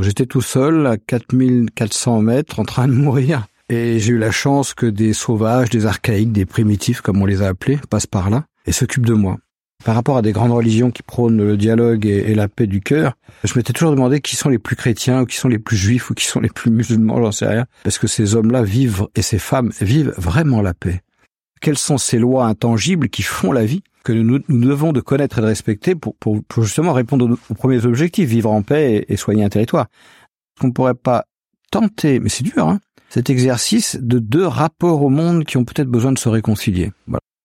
J'étais tout seul à 4400 mètres en train de mourir. Et j'ai eu la chance que des sauvages, des archaïques, des primitifs, comme on les a appelés, passent par là et s'occupent de moi. Par rapport à des grandes religions qui prônent le dialogue et, la paix du cœur, je m'étais toujours demandé qui sont les plus chrétiens ou qui sont les plus juifs ou qui sont les plus musulmans, j'en sais rien. Parce que ces hommes-là vivent et ces femmes vivent vraiment la paix. Quelles sont ces lois intangibles qui font la vie? Que nous, nous devons de connaître et de respecter pour, pour, justement répondre aux, premiers objectifs, vivre en paix et, soigner un territoire. On ne pourrait pas tenter, mais c'est dur, hein, cet exercice de deux rapports au monde qui ont peut-être besoin de se réconcilier.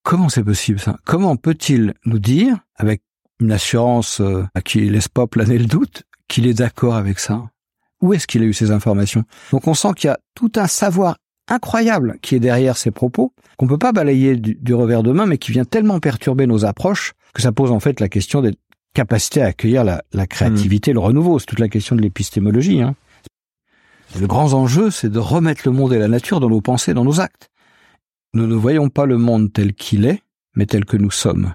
Comment c'est possible ça? Comment peut-il nous dire, avec une assurance euh, à qui laisse pas planer le doute, qu'il est d'accord avec ça? Où est-ce qu'il a eu ces informations? Donc on sent qu'il y a tout un savoir incroyable qui est derrière ces propos, qu'on peut pas balayer du, revers de main, mais qui vient tellement perturber nos approches que ça pose en fait la question des capacités à accueillir la, créativité, le renouveau. C'est toute la question de l'épistémologie. Hein. Le grand enjeu, c'est de remettre le monde et la nature dans nos pensées, dans nos actes. Nous ne voyons pas le monde tel qu'il est, mais tel que nous sommes.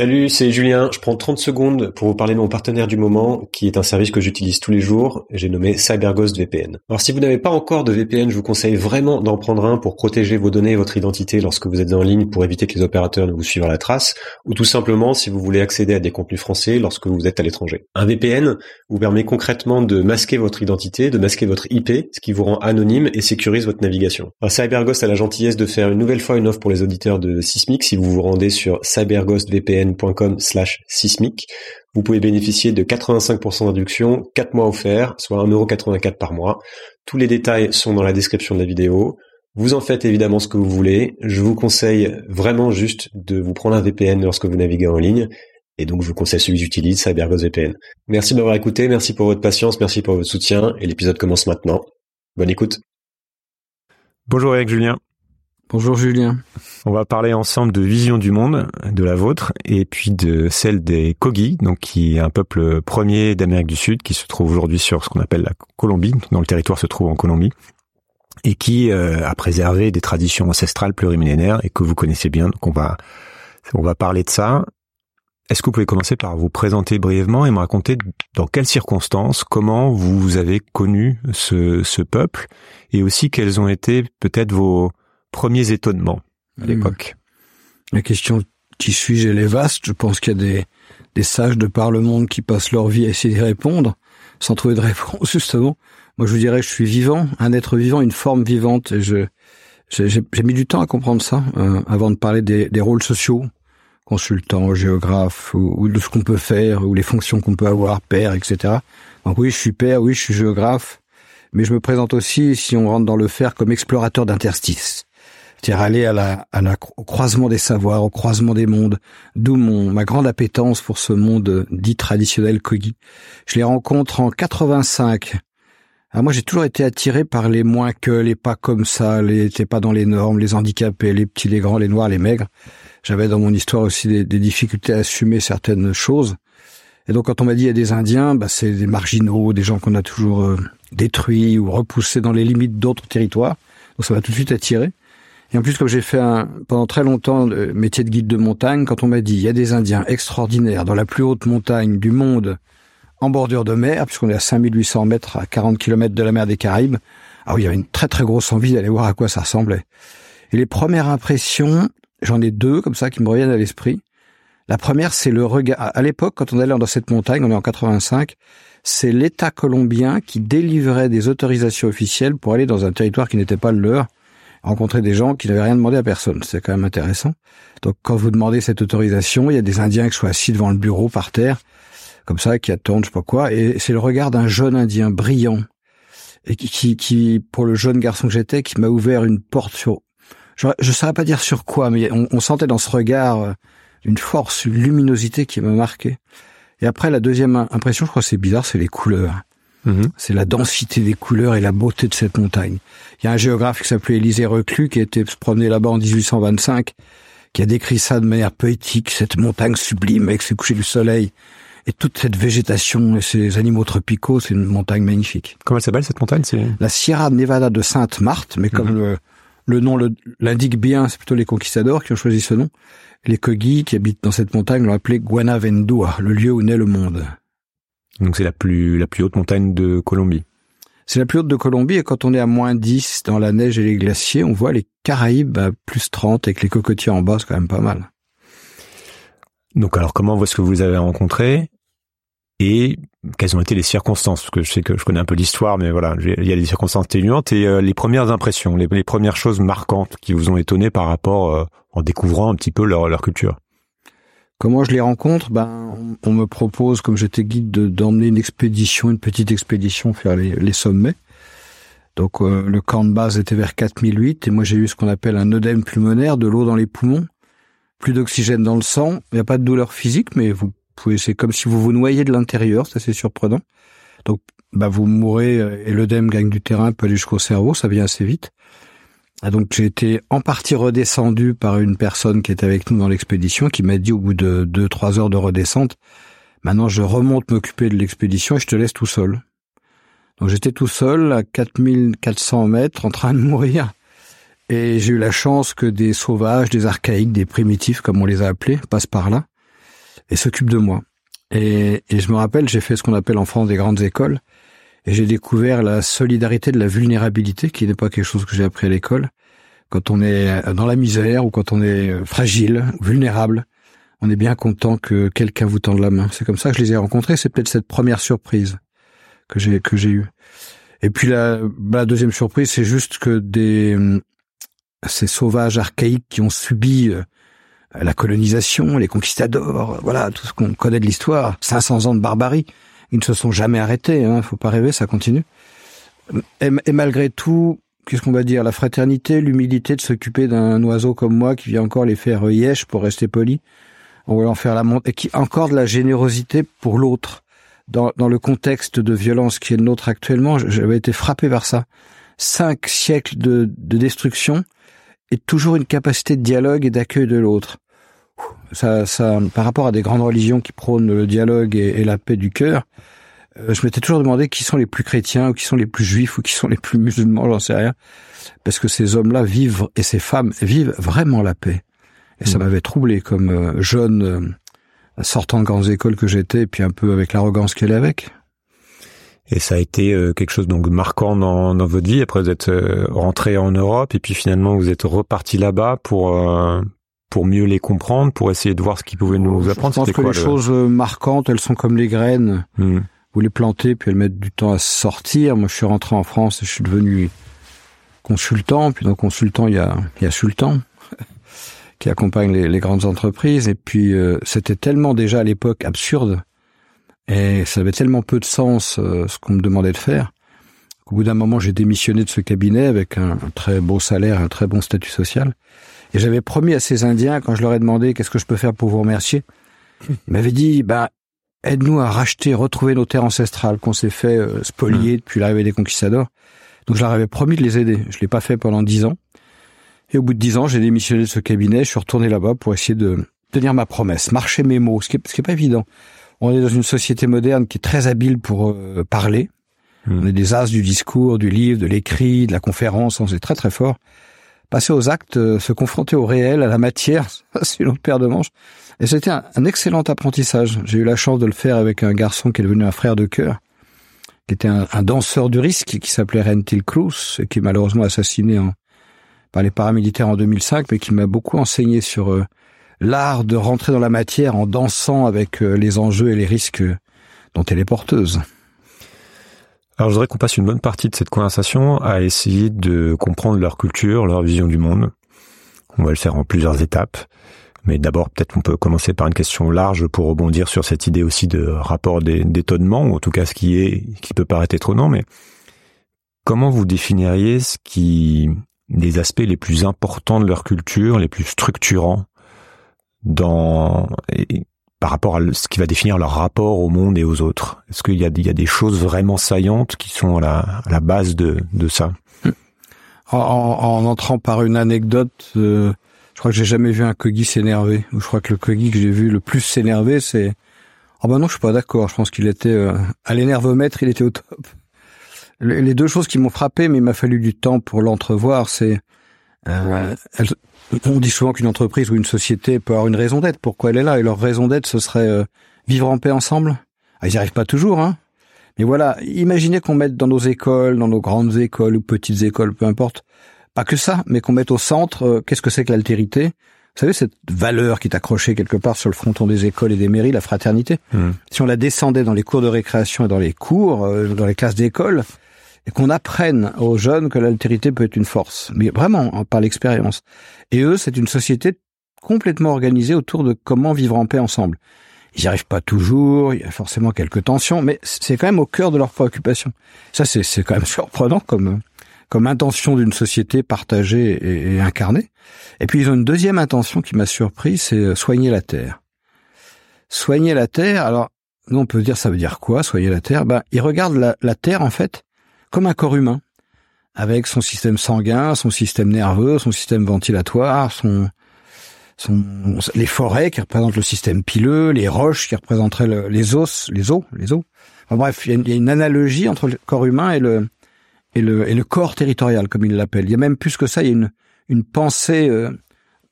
Salut, c'est Julien. Je prends 30 secondes pour vous parler de mon partenaire du moment, qui est un service que j'utilise tous les jours. J'ai nommé CyberGhost VPN. Alors si vous n'avez pas encore de VPN, je vous conseille vraiment d'en prendre un pour protéger vos données et votre identité lorsque vous êtes en ligne pour éviter que les opérateurs ne vous suivent à la trace, ou tout simplement si vous voulez accéder à des contenus français lorsque vous êtes à l'étranger. Un VPN vous permet concrètement de masquer votre identité, de masquer votre IP, ce qui vous rend anonyme et sécurise votre navigation. Alors CyberGhost a la gentillesse de faire une nouvelle fois une offre pour les auditeurs de Sismic si vous vous rendez sur cyberghostvpn slash sismic. Vous pouvez bénéficier de 85% de réduction, 4 mois offerts, soit 1,84€ par mois. Tous les détails sont dans la description de la vidéo. Vous en faites évidemment ce que vous voulez. Je vous conseille vraiment juste de vous prendre un VPN lorsque vous naviguez en ligne. Et donc, je vous conseille celui que j'utilise, CyberGhost VPN. Merci de m'avoir écouté, merci pour votre patience, merci pour votre soutien. Et l'épisode commence maintenant. Bonne écoute. Bonjour avec Julien. Bonjour Julien. On va parler ensemble de vision du monde, de la vôtre, et puis de celle des Kogi, donc qui est un peuple premier d'Amérique du Sud, qui se trouve aujourd'hui sur ce qu'on appelle la Colombie, dont le territoire se trouve en Colombie, et qui euh, a préservé des traditions ancestrales plurimillénaires et que vous connaissez bien. Donc on va on va parler de ça. Est-ce que vous pouvez commencer par vous présenter brièvement et me raconter dans quelles circonstances, comment vous avez connu ce, ce peuple, et aussi quels ont été peut-être vos premiers étonnements à hmm. l'époque La question qui suis-je, elle est vaste. Je pense qu'il y a des, des sages de par le monde qui passent leur vie à essayer d'y répondre, sans trouver de réponse, justement. Moi, je vous dirais, je suis vivant, un être vivant, une forme vivante. Et je, j'ai, mis du temps à comprendre ça, euh, avant de parler des, des, rôles sociaux, consultant, géographe, ou, ou de ce qu'on peut faire, ou les fonctions qu'on peut avoir, père, etc. Donc oui, je suis père, oui, je suis géographe, mais je me présente aussi, si on rentre dans le faire, comme explorateur d'interstices c'est-à-dire aller à la, à la, au croisement des savoirs, au croisement des mondes, d'où mon ma grande appétence pour ce monde dit traditionnel Kogi. Je les rencontre en 85. Alors moi, j'ai toujours été attiré par les moins que, les pas comme ça, les t'es pas dans les normes, les handicapés, les petits, les grands, les noirs, les maigres. J'avais dans mon histoire aussi des, des, difficultés à assumer certaines choses. Et donc, quand on m'a dit il y a des Indiens, bah, c'est des marginaux, des gens qu'on a toujours euh, détruits ou repoussés dans les limites d'autres territoires. Donc, ça m'a tout de suite attiré. Et en plus, comme j'ai fait un, pendant très longtemps le métier de guide de montagne, quand on m'a dit il y a des Indiens extraordinaires dans la plus haute montagne du monde, en bordure de mer, puisqu'on est à 5800 mètres, à 40 km de la mer des Caraïbes, ah oui, il y avait une très très grosse envie d'aller voir à quoi ça ressemblait. Et les premières impressions, j'en ai deux comme ça qui me reviennent à l'esprit. La première, c'est le regard. À l'époque, quand on allait dans cette montagne, on est en 85, c'est l'État colombien qui délivrait des autorisations officielles pour aller dans un territoire qui n'était pas le leur rencontrer des gens qui n'avaient rien demandé à personne. C'est quand même intéressant. Donc quand vous demandez cette autorisation, il y a des Indiens qui sont assis devant le bureau par terre, comme ça, qui attendent, je sais pas quoi, et c'est le regard d'un jeune Indien brillant, et qui, qui, pour le jeune garçon que j'étais, qui m'a ouvert une porte sur, je ne saurais pas dire sur quoi, mais on, on sentait dans ce regard euh, une force, une luminosité qui m'a marqué. Et après, la deuxième impression, je crois que c'est bizarre, c'est les couleurs. Mhm. C'est la densité des couleurs et la beauté de cette montagne. Il y a un géographe qui s'appelait Élisée Reclus qui était promené là-bas en 1825, qui a décrit ça de manière poétique, cette montagne sublime avec ses couchers du soleil et toute cette végétation et ces animaux tropicaux, c'est une montagne magnifique. Comment elle s'appelle cette montagne? C'est la Sierra Nevada de Sainte Marthe, mais comme mhm. le, nom l'indique bien, c'est plutôt les conquistadors qui ont choisi ce nom. Les Kogi qui habitent dans cette montagne l'ont appelé Guanavendua, le lieu où naît le monde. Donc c'est la plus la plus haute montagne de Colombie. C'est la plus haute de Colombie et quand on est à moins 10 dans la neige et les glaciers, on voit les Caraïbes à plus 30 avec les cocotiers en bas, c'est quand même pas mal. Donc alors comment est-ce que vous les avez rencontrés et quelles ont été les circonstances? Parce que je sais que je connais un peu l'histoire, mais voilà, il y a des circonstances atténuantes et euh, les premières impressions, les, premières choses marquantes qui vous ont étonné par rapport euh, en découvrant un petit peu leur, leur culture? Comment je les rencontre? Ben, on, me propose, comme j'étais guide, d'emmener une expédition, une petite expédition faire les, sommets. Donc euh, le camp de base était vers 4008 et moi j'ai eu ce qu'on appelle un œdème pulmonaire, de l'eau dans les poumons, plus d'oxygène dans le sang. Il n'y a pas de douleur physique, mais vous c'est comme si vous vous noyez de l'intérieur, c'est assez surprenant. Donc, bah, vous mourrez euh, et l'œdème gagne du terrain, peut aller jusqu'au cerveau, ça vient assez vite. Et donc, j'ai été en partie redescendu par une personne qui était avec nous dans l'expédition, qui m'a dit au bout de deux, trois heures de redescente, maintenant je remonte m'occuper de l'expédition et je te laisse tout seul. Donc, j'étais tout seul à 4400 mètres en train de mourir. Et j'ai eu la chance que des sauvages, des archaïques, des primitifs, comme on les a appelés, passent par là et s'occupe de moi. Et, et, je me rappelle, j'ai fait ce qu'on appelle en France des grandes écoles, et j'ai découvert la solidarité de la vulnérabilité, qui n'est pas quelque chose que j'ai appris à l'école. Quand on est dans la misère ou quand on est fragile, vulnérable, on est bien content que quelqu'un vous tende la main. C'est comme ça que je les ai rencontrés. C'est peut-être cette première surprise que j'ai que j'ai eue. Et puis la, la deuxième surprise, c'est juste que des ces sauvages archaïques qui ont subi euh, la colonisation, les conquistadors, voilà, tout ce qu'on connaît de l'histoire, 500 ans de barbarie, ils ne se sont jamais arrêtés, hein, faut pas rêver, ça continue. Et, malgré tout, qu'est-ce qu'on va dire, la fraternité, l'humilité de s'occuper d'un oiseau comme moi qui vient encore les faire yèche pour rester poli, en voulant faire la montre, et qui encore de la générosité pour l'autre. Dans, dans le contexte de violence qui est le nôtre actuellement, j'avais été frappé par ça. Cinq siècles de destruction, et toujours une capacité de dialogue et d'accueil de l'autre. Ça, ça, par rapport à des grandes religions qui prônent le dialogue et, la paix du cœur, euh, je m'étais toujours demandé qui sont les plus chrétiens ou qui sont les plus juifs ou qui sont les plus musulmans, j'en sais rien, parce que ces hommes-là vivent et ces femmes vivent vraiment la paix. Et ça mmh. m'avait troublé comme euh, jeune euh, sortant de grandes écoles que j'étais, et puis un peu avec l'arrogance qu'elle est avec. Et ça a été quelque chose donc marquant dans, dans votre vie. Après, vous êtes rentré en Europe et puis finalement vous êtes reparti là-bas pour euh, pour mieux les comprendre, pour essayer de voir ce qu'ils pouvaient nous apprendre. Je pense que les choses marquantes, elles sont comme les graines. Hmm. Vous les plantez puis elles mettent du temps à sortir. Moi, je suis rentré en France et je suis devenu consultant. Puis dans consultant, il y a il y a Sultan qui accompagne les, les grandes entreprises. Et puis c'était tellement déjà à l'époque absurde et ça avait tellement peu de sens euh, ce qu'on me demandait de faire qu'au bout d'un moment, j'ai démissionné de ce cabinet avec un, très beau salaire, un très bon statut social. Et j'avais promis à ces Indiens, quand je leur ai demandé qu'est-ce que je peux faire pour vous remercier, ils m'avaient dit, bah, aide-nous à racheter, retrouver nos terres ancestrales qu'on s'est fait euh, spolier mmh. depuis l'arrivée des conquistadors. Donc je leur avais promis de les aider. Je l'ai pas fait pendant dix ans. Et au bout de dix ans, j'ai démissionné de ce cabinet. Je suis retourné là-bas pour essayer de tenir ma promesse, marcher mes mots, ce qui est, ce qui est pas évident. On est dans une société moderne qui est très habile pour euh, parler. Hmm. On est des as du discours, du livre, de l'écrit, de la conférence, on est très très fort. Passer aux actes, euh, se confronter au réel, à la matière, c'est une autre paire de manches. Et c'était un, excellent apprentissage. J'ai eu la chance de le faire avec un garçon qui est devenu un frère de cœur, qui était un, danseur du risque, qui s'appelait Rentil Cruz, et qui est malheureusement assassiné en, par les paramilitaires en 2005, mais qui m'a beaucoup enseigné sur euh, l'art de rentrer dans la matière en dansant avec euh, les enjeux et les risques dont elle est porteuse. Alors je voudrais qu'on passe une bonne partie de cette conversation à essayer de comprendre leur culture, leur vision du monde. On va le faire en plusieurs étapes. Mais d'abord, peut-être qu'on peut commencer par une question large pour rebondir sur cette idée aussi de rapport d'étonnement, ou en tout cas ce qui est, qui peut paraître étonnant, mais comment vous définiriez ce qui, les aspects les plus importants de leur culture, les plus structurants dans par rapport à ce qui va définir leur rapport au monde et aux autres Est-ce qu'il y a, il y a des choses vraiment saillantes qui sont à la, à la base de, de ça? En, en, entrant par une anecdote, euh, je crois que j'ai jamais vu un Kogi s'énerver. Je crois que le Kogi que j'ai vu le plus s'énerver, c'est... Oh ben non, je suis pas d'accord. Je pense qu'il était... Euh, à l'énervomètre, il était au top. Les deux choses qui m'ont frappé, mais il m'a fallu du temps pour l'entrevoir, c'est... Euh, on dit souvent qu'une entreprise ou une société peut avoir une raison d'être. Pourquoi elle est là Et leur raison d'être, ce serait euh, vivre en paix ensemble, Ah, ils n'y arrivent pas toujours, hein. Mais voilà, imaginez qu'on mette dans nos écoles, dans nos grandes écoles ou petites écoles, peu importe, pas que ça, mais qu'on mette au centre, euh, qu'est-ce que c'est que l'altérité? Vous savez, cette valeur qui est accrochée quelque part sur le fronton des écoles et des mairies, la fraternité. Hmm. Si on la descendait dans les cours de récréation et dans les cours, euh, dans les classes d'école, et qu'on apprenne aux jeunes que l'altérité peut être une force, mais vraiment hein, par l'expérience. Et eux, c'est une société complètement organisée autour de comment vivre en paix ensemble. Ils n'y arrivent pas toujours, il y a forcément quelques tensions, mais c'est quand même au cœur de leurs préoccupations. Ça, c'est quand même surprenant comme comme intention d'une société partagée et, et, incarnée. Et puis ils ont une deuxième intention qui m'a surpris, c'est euh, soigner la terre. Soigner la terre, alors nous on peut dire ça veut dire quoi, soigner la terre? Ben ils regardent la, la terre en fait comme un corps humain, avec son système sanguin, son système nerveux, son système ventilatoire, son, son, les forêts qui représentent le système pileux, les roches qui représenteraient le, les os, les os, les os. Enfin, bref, il y, a une, analogie entre le corps humain et le et le et le corps territorial, comme il l'appelle. Il y a même plus que ça, il y a une une pensée euh,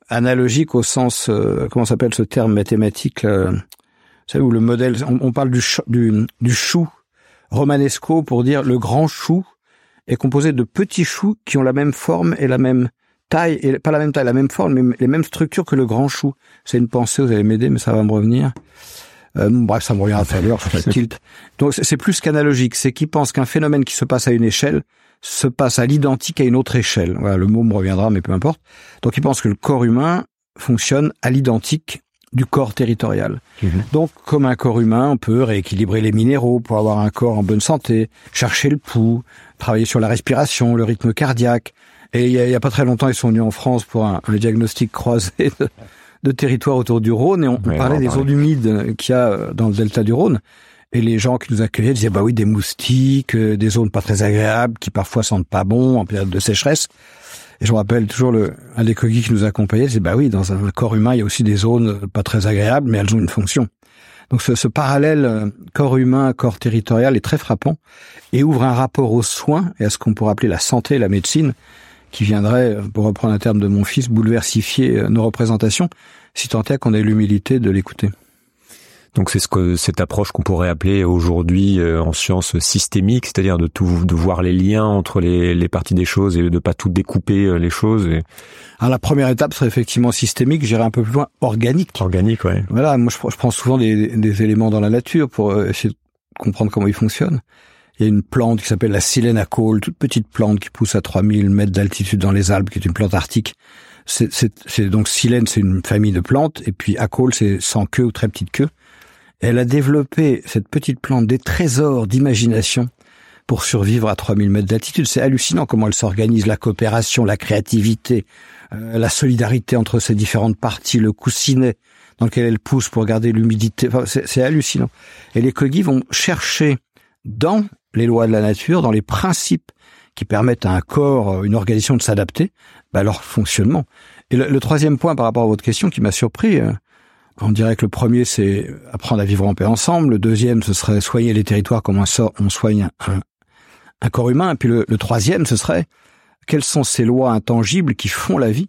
analogique au sens euh, comment s'appelle ce terme mathématique là, vous savez où le modèle on, on parle du, du du chou romanesco pour dire le grand chou est composé de petits choux qui ont la même forme et la même taille, et pas la même taille, la même forme, mais les mêmes structures que le grand chou. C'est une pensée, vous allez m'aider, mais ça va me revenir. Euh, bref, ça me revient à tout à l'heure, tilt. Donc c'est plus qu'analogique, c'est qui pense qu'un phénomène qui se passe à une échelle se passe à l'identique à une autre échelle. Voilà, le mot me reviendra, mais peu importe. Donc il pense que le corps humain fonctionne à l'identique du corps territorial. Mmh. Donc, comme un corps humain, on peut rééquilibrer les minéraux pour avoir un corps en bonne santé, chercher le pouls, travailler sur la respiration, le rythme cardiaque. Et il y a, il y a pas très longtemps, ils sont venus en France pour un, un diagnostic croisé de, de, territoire autour du Rhône et on, on parlait des zones humides qu'il y a dans le delta du Rhône. Et les gens qui nous accueillaient disaient, bah oui, des moustiques, euh, des zones pas très agréables, qui parfois sentent pas bon en période de sécheresse. Et je me rappelle toujours le, un des coquilles qui nous accompagnait, disait, bah oui, dans un corps humain, il y a aussi des zones pas très agréables, mais elles ont une fonction. Donc ce, ce parallèle corps humain, corps territorial est très frappant et ouvre un rapport aux soins et à ce qu'on pourrait appeler la santé la médecine qui viendrait, pour reprendre un terme de mon fils, bouleversifier nos représentations, si tant est qu'on ait l'humilité de l'écouter. Donc c'est ce que cette approche qu'on pourrait appeler aujourd'hui euh, en sciences systémiques, c'est-à-dire de tout de voir les liens entre les, les parties des choses et de pas tout découper euh, les choses. Et... Alors la première étape serait effectivement systémique, j'irais un peu plus loin, organique. Organique, ouais. Voilà, moi je, je prends souvent des, des, éléments dans la nature pour euh, essayer de comprendre comment ils fonctionnent. Il y a une plante qui s'appelle la silène à cole, toute petite plante qui pousse à 3000 mètres d'altitude dans les Alpes, qui est une plante arctique. C'est donc silène, c'est une famille de plantes, et puis acole, c'est sans queue ou très petite queue. Elle a développé, cette petite plante, des trésors d'imagination pour survivre à 3000 mètres d'altitude. C'est hallucinant comment elle s'organise, la coopération, la créativité, euh, la solidarité entre ces différentes parties, le coussinet dans lequel elle pousse pour garder l'humidité. C'est hallucinant. Et les cogis vont chercher dans les lois de la nature, dans les principes qui permettent à un corps, une organisation de s'adapter, bah, leur fonctionnement. Et le, le, troisième point par rapport à votre question qui m'a surpris, euh, on dirait que le premier, c'est apprendre à vivre en paix ensemble. Le deuxième, ce serait soigner les territoires comme on soigne un, corps humain. Et puis le, troisième, ce serait quelles sont ces lois intangibles qui font la vie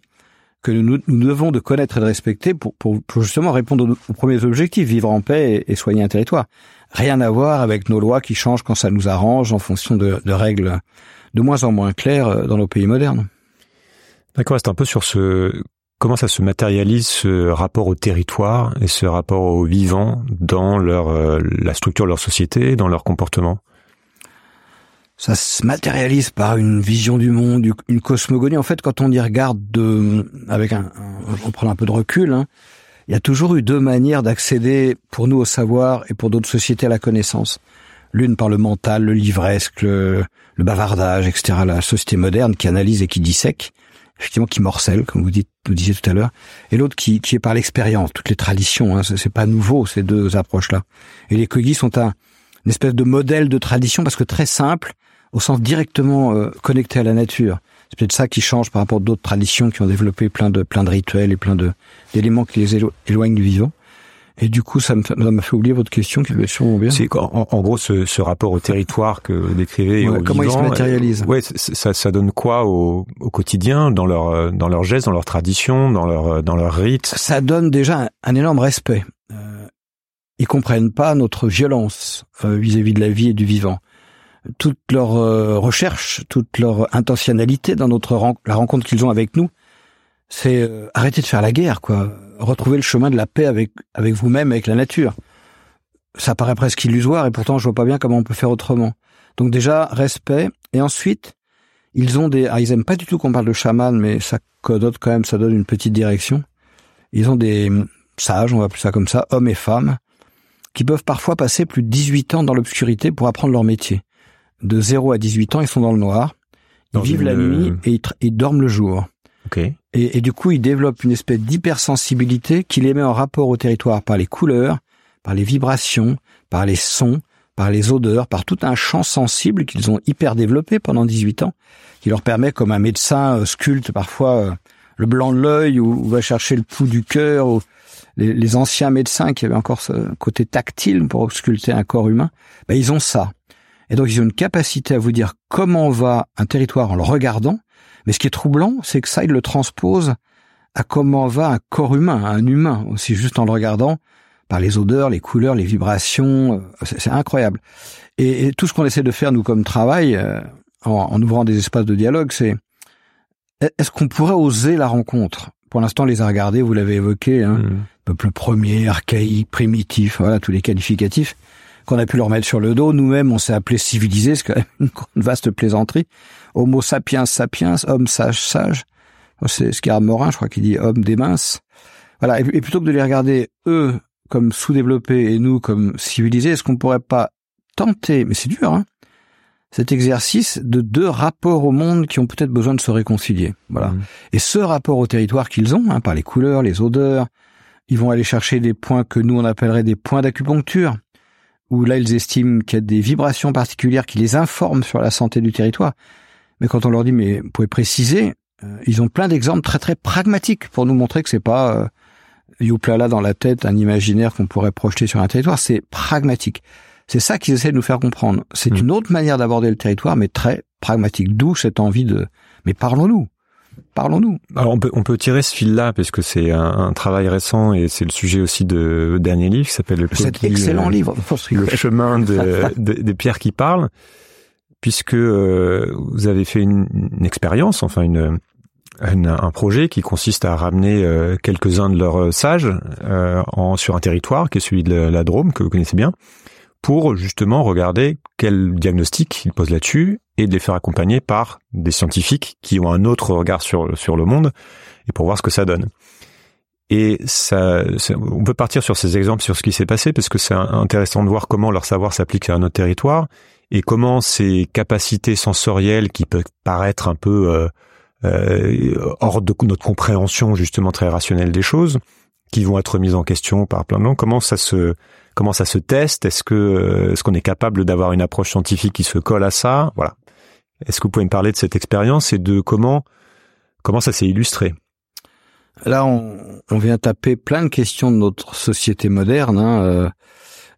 que nous, devons de connaître et de respecter pour, justement répondre aux, premiers objectifs, vivre en paix et, soigner un territoire. Rien à voir avec nos lois qui changent quand ça nous arrange en fonction de, de règles de moins en moins claires dans nos pays modernes. D'accord, c'est un peu sur ce Comment ça se matérialise ce rapport au territoire et ce rapport au vivant dans leur euh, la structure de leur société, dans leur comportement? Ça se matérialise par une vision du monde, une cosmogonie. En fait, quand on y regarde de, avec un, un on prend un peu de recul, hein, il y a toujours eu deux manières d'accéder pour nous au savoir et pour d'autres sociétés à la connaissance. L'une par le mental, le livresque, le, le bavardage, etc. La société moderne qui analyse et qui dissèque effectivement qui morcelle, comme vous dites, disiez tout à l'heure, et l'autre qui, qui est par l'expérience, toutes les traditions. Hein, c'est pas nouveau ces deux approches-là. Et les Kogi sont un une espèce de modèle de tradition parce que très simple, au sens directement euh, connecté à la nature. C'est peut-être ça qui change par rapport à d'autres traditions qui ont développé plein de plein de rituels et plein de d'éléments qui les éloignent du vivant. Et du coup, ça m'a fait oublier votre question qui avait sûrement bien. C'est en, en, gros ce, ce, rapport au territoire que vous décrivez. Ouais, comment vivant, il se matérialise Ouais, ça, ça donne quoi au, au, quotidien, dans leur dans leurs gestes, dans leurs traditions, dans leur dans leurs rites? Ça donne déjà un, un énorme respect. Euh, ils comprennent pas notre violence euh, vis-à-vis de la vie et du vivant. Toute leur euh, recherche, toute leur intentionnalité dans notre la rencontre qu'ils ont avec nous, c'est euh, arrêter de faire la guerre, quoi. Retrouver le chemin de la paix avec avec vous-même, avec la nature. Ça paraît presque illusoire et pourtant je vois pas bien comment on peut faire autrement. Donc déjà respect et ensuite ils ont des ah, ils aiment pas du tout qu'on parle de chaman mais ça codote quand même, ça donne une petite direction. Ils ont des sages, on va appeler ça comme ça, hommes et femmes, qui peuvent parfois passer plus de 18 ans dans l'obscurité pour apprendre leur métier. De 0 à 18 ans, ils sont dans le noir, ils vivent la nuit et ils, dorment le jour. Okay. Et, du coup, ils développent une espèce d'hypersensibilité qui les met en rapport au territoire par les couleurs, par les vibrations, par les sons, par les odeurs, par tout un champ sensible qu'ils ont hyper développé pendant 18 ans, qui leur permet, comme un médecin euh, sculpte parfois euh, le blanc de l'œil ou, va chercher le pouls du cœur, ou les, les, anciens médecins qui avaient encore ce côté tactile pour ausculter un corps humain, ben ils ont ça. Et donc ils ont une capacité à vous dire comment va un territoire en le regardant, mais ce qui est troublant, c'est que ça, ils le transposent à comment va un corps humain, un humain aussi, juste en le regardant par les odeurs, les couleurs, les vibrations. Euh, c'est incroyable. Et, tout ce qu'on essaie de faire, nous, comme travail, euh, en, en ouvrant des espaces de dialogue, c'est est-ce qu'on pourrait oser la rencontre? Pour l'instant, les a regardés, vous l'avez évoqué, hein, mm. peuple premier, archaïque, primitif, voilà tous les qualificatifs qu'on a pu leur mettre sur le dos. Nous-mêmes, on s'est appelé civilisé, c'est quand même une vaste plaisanterie. Homo sapiens sapiens, homme sage sage. C'est ce a Morin, je crois qu'il dit homme des minces. Voilà. Et, plutôt que de les regarder eux comme sous-développés et nous comme civilisés, est-ce qu'on pourrait pas tenter, mais c'est dur, hein, cet exercice de deux rapports au monde qui ont peut-être besoin de se réconcilier. Voilà. Mmh. Et ce rapport au territoire qu'ils ont, hein, par les couleurs, les odeurs, ils vont aller chercher des points que nous on appellerait des points d'acupuncture, où là ils estiment qu'il y a des vibrations particulières qui les informent sur la santé du territoire. Mais quand on leur dit mais vous pouvez préciser, euh, ils ont plein d'exemples très très pragmatiques pour nous montrer que c'est pas euh, youplala dans la tête un imaginaire qu'on pourrait projeter sur un territoire, c'est pragmatique. C'est ça qu'ils essaient de nous faire comprendre. C'est mm. une autre manière d'aborder le territoire, mais très pragmatique. D'où cette envie de, mais parlons-nous. Parlons-nous. Alors on peut on peut tirer ce fil-là parce que c'est un, travail récent et c'est le sujet aussi de dernier livre qui s'appelle le cet excellent euh, livre le chemin de, des pierres qui parlent puisque euh, vous avez fait une, expérience enfin une, un projet qui consiste à ramener euh, quelques-uns de leurs sages en, sur un territoire qui est celui de la Drôme que vous connaissez bien pour justement regarder quel diagnostic ils posent là-dessus et de les faire accompagner par des scientifiques qui ont un autre regard sur, sur le monde et pour voir ce que ça donne. Et ça, on peut partir sur ces exemples, sur ce qui s'est passé, parce que c'est intéressant de voir comment leur savoir s'applique à notre territoire et comment ces capacités sensorielles qui peuvent paraître un peu euh, euh, hors de notre compréhension justement très rationnelle des choses, qui vont être mises en question par plein de gens, comment ça se comment ça se teste Est-ce que euh, est-ce qu'on est capable d'avoir une approche scientifique qui se colle à ça? Voilà. Est-ce que vous pouvez me parler de cette expérience et de comment comment ça s'est illustré? Là, on, vient taper plein de questions de notre société moderne. Hein. Euh,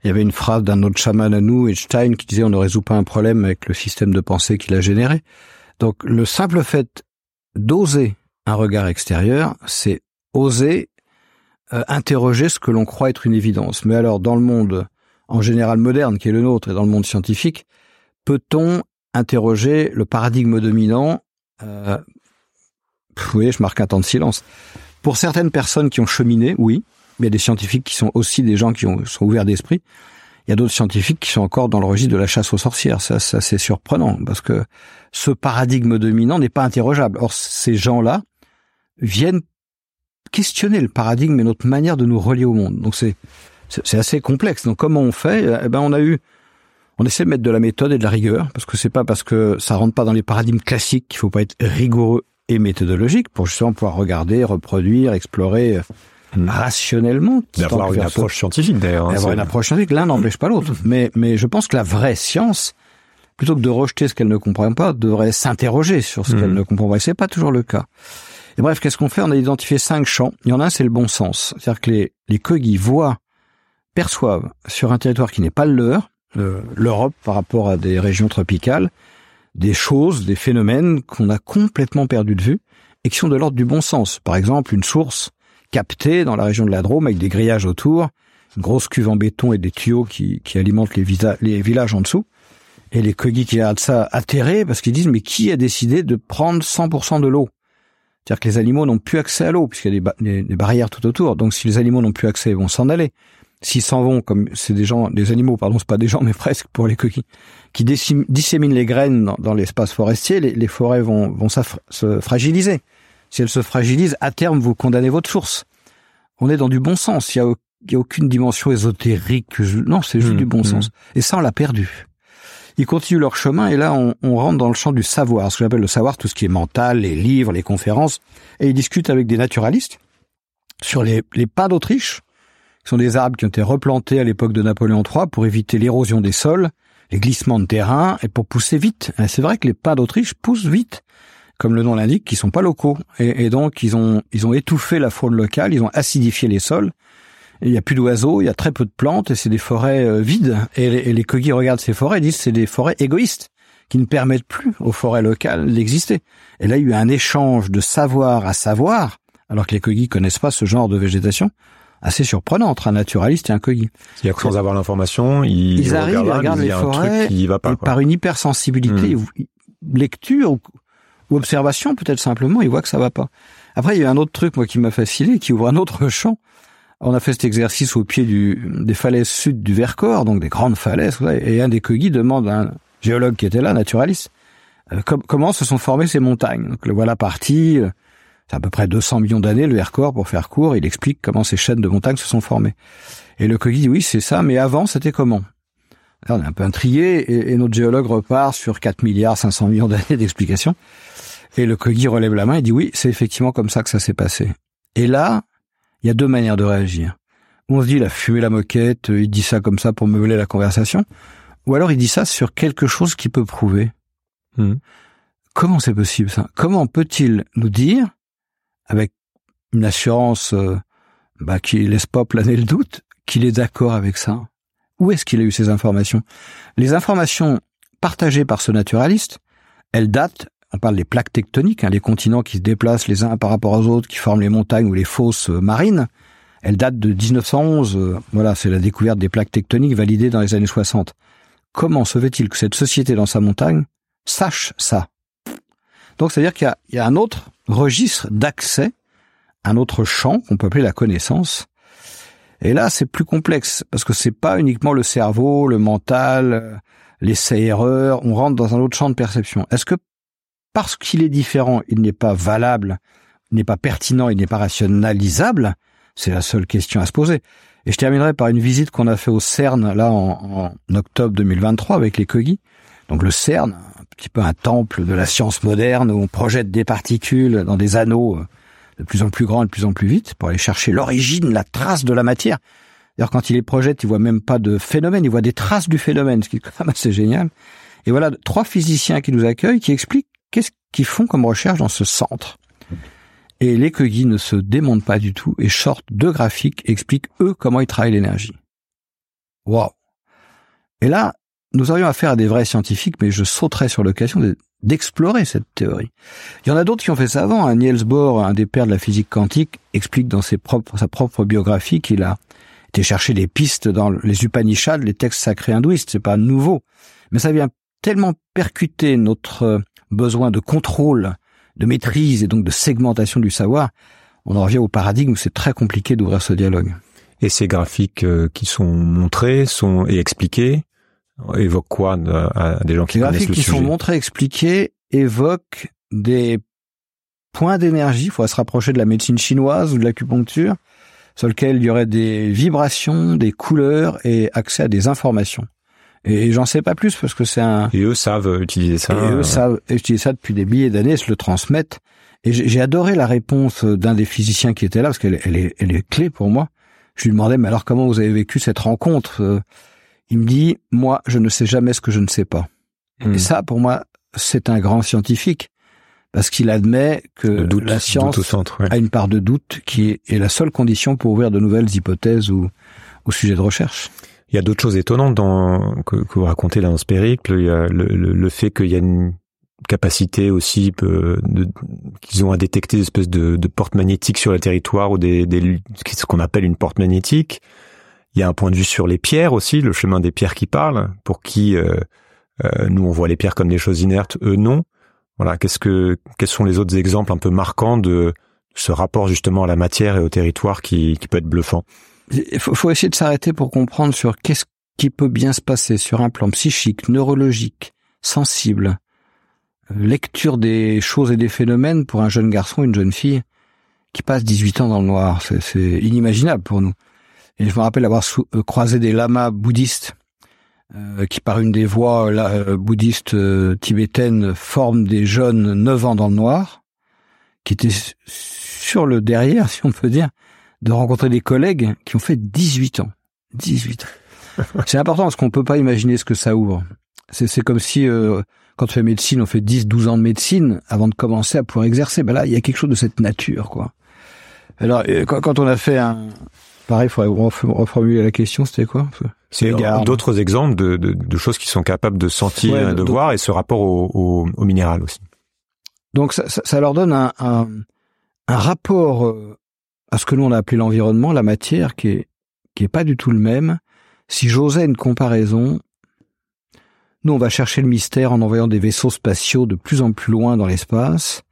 il y avait une phrase d'un autre chaman à nous, Einstein, qui disait on ne résout pas un problème avec le système de pensée qu'il a généré. Donc le simple fait d'oser un regard extérieur, c'est oser euh, interroger ce que l'on croit être une évidence. Mais alors, dans le monde en général moderne qui est le nôtre et dans le monde scientifique, peut-on interroger le paradigme dominant euh, voyez, je marque un temps de silence. Pour certaines personnes qui ont cheminé, oui, mais il y a des scientifiques qui sont aussi des gens qui ont, sont ouverts d'esprit. Il y a d'autres scientifiques qui sont encore dans le registre de la chasse aux sorcières. Ça, ça c'est surprenant parce que ce paradigme dominant n'est pas interrogeable. Or, ces gens-là viennent questionner le paradigme et notre manière de nous relier au monde. Donc c'est c'est assez complexe. Donc comment on fait? Eh ben on a eu on essaie de mettre de la méthode et de la rigueur parce que c'est pas parce que ça rentre pas dans les paradigmes classiques qu'il faut pas être rigoureux et méthodologique pour justement pouvoir regarder, reproduire, explorer euh, hmm. rationnellement. D'avoir une approche scientifique d'ailleurs. Hein, D'avoir une approche scientifique, l'un n'empêche pas l'autre. Mais, mais je pense que la vraie science, plutôt que de rejeter ce qu'elle ne comprend pas, devrait s'interroger sur ce hmm. qu'elle ne comprend pas. Et c'est pas toujours le cas. Et bref, qu'est-ce qu'on fait? On a identifié cinq champs. Il y en a un, c'est le bon sens. C'est-à-dire que les, les voient, perçoivent sur un territoire qui n'est pas le leur, l'Europe par rapport à des régions tropicales, des choses, des phénomènes qu'on a complètement perdu de vue et qui sont de l'ordre du bon sens. Par exemple, une source captée dans la région de la Drôme avec des grillages autour, une grosse cuve en béton et des tuyaux qui, alimentent les, villages en dessous. Et les Kogi qui regardent ça atterrés parce qu'ils disent mais qui a décidé de prendre 100% de l'eau? C'est-à-dire que les animaux n'ont plus accès à l'eau puisqu'il y a des, des, barrières tout autour. Donc si les animaux n'ont plus accès, ils vont s'en aller. S'ils s'en vont, comme c'est des gens, des animaux, pardon, c'est pas des gens, mais presque pour les coquilles, qui disséminent les graines dans, l'espace forestier, les, forêts vont, vont se fragiliser. Si elles se fragilisent, à terme, vous condamnez votre source. On est dans du bon sens. Il y a, il y a aucune dimension ésotérique. Non, c'est juste mmh, du bon mmh. sens. Et ça, on l'a perdu. Ils continuent leur chemin et là, on, on rentre dans le champ du savoir, ce que j'appelle le savoir, tout ce qui est mental, les livres, les conférences. Et ils discutent avec des naturalistes sur les, les pins d'Autriche, ce sont des arbres qui ont été replantés à l'époque de Napoléon III pour éviter l'érosion des sols, les glissements de terrain et pour pousser vite. C'est vrai que les pins d'Autriche poussent vite, comme le nom l'indique, qui sont pas locaux. Et, donc ils ont ils ont étouffé la faune locale, ils ont acidifié les sols. Il y a plus d'oiseaux, il y a très peu de plantes et c'est des forêts euh, vides. Et, et les Kogi regardent ces forêts et disent c'est des forêts égoïstes qui ne permettent plus aux forêts locales d'exister. Et là, il y a eu un échange de savoir à savoir, alors que les Kogi connaissent pas ce genre de végétation, assez surprenant entre un naturaliste et un cogui. C'est-à-dire que sans avoir l'information, ils, ils arrivent, ils regardent les forêts, qui va pas, par une hypersensibilité, hmm. lecture ou, observation peut-être simplement, ils voient que ça va pas. Après, il y a un autre truc moi qui m'a fasciné, qui ouvre un autre champ. On a fait cet exercice au pied des falaises sud du Vercors, donc des grandes falaises, et un des cogis demande à un géologue qui était là, naturaliste, euh, comment se sont formées ces montagnes. Donc le voilà parti. Euh, c'est à peu près 200 millions d'années, le Vercors, pour faire court, il explique comment ces chaînes de montagnes se sont formées. Et le Kogi dit oui, c'est ça, mais avant, c'était comment? On est un peu intrigué, et, notre géologue repart sur 4 milliards 500 millions d'années d'explications. Et le Kogi relève la main et dit oui, c'est effectivement comme ça que ça s'est passé. Et là, il y a deux manières de réagir. On se dit, il a fumé la moquette, il dit ça comme ça pour meubler la conversation. Ou alors il dit ça sur quelque chose qui peut prouver. Hmm. Comment c'est possible ça? Comment peut-il nous dire avec une assurance euh, bah, qui laisse pas planer le doute, qu'il est d'accord avec ça? Où est-ce qu'il a eu ces informations? Les informations partagées par ce naturaliste, elles datent, on parle des plaques tectoniques, hein, les continents qui se déplacent les uns par rapport aux autres, qui forment les montagnes ou les fosses euh, marines, elles datent de 1911. Euh, voilà, c'est la découverte des plaques tectoniques validées dans les années 60. Comment se fait-il que cette société dans sa montagne sache ça? Donc, c'est-à-dire qu'il y, y a un autre registre d'accès, un autre champ qu'on peut appeler la connaissance. Et là, c'est plus complexe parce que c'est pas uniquement le cerveau, le mental, l'essai-erreur. On rentre dans un autre champ de perception. Est-ce que parce qu'il est différent, il n'est pas valable, n'est pas pertinent, il n'est pas rationalisable C'est la seule question à se poser. Et je terminerai par une visite qu'on a fait au CERN là en, octobre 2023 avec les Kogi. Donc le CERN, petit peu un temple de la science moderne où on projette des particules dans des anneaux euh, de plus en plus grands et de plus en plus vite pour aller chercher l'origine, la trace de la matière. D'ailleurs, quand il les projette, il voit même pas de phénomène, il voit des traces du phénomène, ce qui est quand même assez génial. Et voilà trois physiciens qui nous accueillent, qui expliquent qu'est-ce qu'ils font comme recherche dans ce centre? Et les Kegi ne se démontent pas du tout et sortent deux graphiques, expliquent eux comment ils travaillent l'énergie. Wow. Et là, nous aurions affaire à des vrais scientifiques, mais je sauterais sur l'occasion d'explorer cette théorie. Il y en a d'autres qui ont fait ça avant. Hein. Niels Bohr, un des pères de la physique quantique, explique dans sa propre biographie qu'il a été chercher des pistes dans les Upanishads, les textes sacrés hindouistes. C'est pas nouveau, mais ça vient tellement percuter notre besoin de contrôle, de maîtrise et donc de segmentation du savoir. On en revient au paradigme où c'est très compliqué d'ouvrir ce dialogue. Et ces graphiques euh, qui sont montrés sont et expliqués évoque quoi à des gens qui Les connaissent graphiques qui sont montrés, expliqués, évoquent des points d'énergie. Il faut se rapprocher de la médecine chinoise ou de l'acupuncture, sur lequel il y aurait des vibrations, des couleurs et accès à des informations. Et j'en sais pas plus parce que c'est un. Et eux savent utiliser ça. Et eux savent utiliser ça depuis des milliers d'années, se le transmettent. Et j'ai adoré la réponse d'un des physiciens qui était là parce qu'elle elle est, elle est clé pour moi. Je lui demandais mais alors comment vous avez vécu cette rencontre il me dit, moi, je ne sais jamais ce que je ne sais pas. Et hmm. ça, pour moi, c'est un grand scientifique. Parce qu'il admet que la science a une part de doute qui est la seule condition pour ouvrir de nouvelles hypothèses ou, ou sujets de recherche. Il y a d'autres choses étonnantes dans, que, vous racontez là dans ce périple. Il y a le, le, fait qu'il y a une capacité aussi qu'ils ont à détecter des espèces de, de portes magnétiques sur le territoire ou des, des ce qu'on appelle une porte magnétique Il y a un point de vue sur les pierres aussi, le chemin des pierres qui parlent, pour qui euh, euh, nous on voit les pierres comme des choses inertes, eux non. Voilà, qu'est-ce que quels sont les autres exemples un peu marquants de ce rapport justement à la matière et au territoire qui, qui peut être bluffant? Il faut, faut essayer de s'arrêter pour comprendre sur qu'est-ce qui peut bien se passer sur un plan psychique, neurologique, sensible, lecture des choses et des phénomènes pour un jeune garçon, une jeune fille qui passe 18 ans dans le noir. C'est inimaginable pour nous. Et je me rappelle avoir euh, croisé des lamas bouddhistes euh, qui, par une des voies euh, bouddhistes tibétaines, forment des jeunes 9 ans dans le noir, qui étaient sur le derrière, si on peut dire, de rencontrer des collègues qui ont fait 18 ans. 18 ans. C'est important parce qu'on peut pas imaginer ce que ça ouvre. C'est comme si quand on fait médecine, on fait 10, 12 ans de médecine avant de commencer à pouvoir exercer. Ben là, il y a quelque chose de cette nature, quoi. Alors, euh, quand on a fait un... Pareil, il faudrait reformuler la question, c'était quoi? C'est d'autres exemples de, de, de, choses qui sont capables de sentir, de voir, et ce rapport au, au, au minéral aussi. Donc ça, leur donne un, un, un, rapport euh, à ce que nous on a appelé l'environnement, la matière, qui est qui est pas du tout le même. Si j'osais une comparaison, nous, on va chercher le mystère en envoyant des vaisseaux spatiaux de plus en plus loin dans l'espace.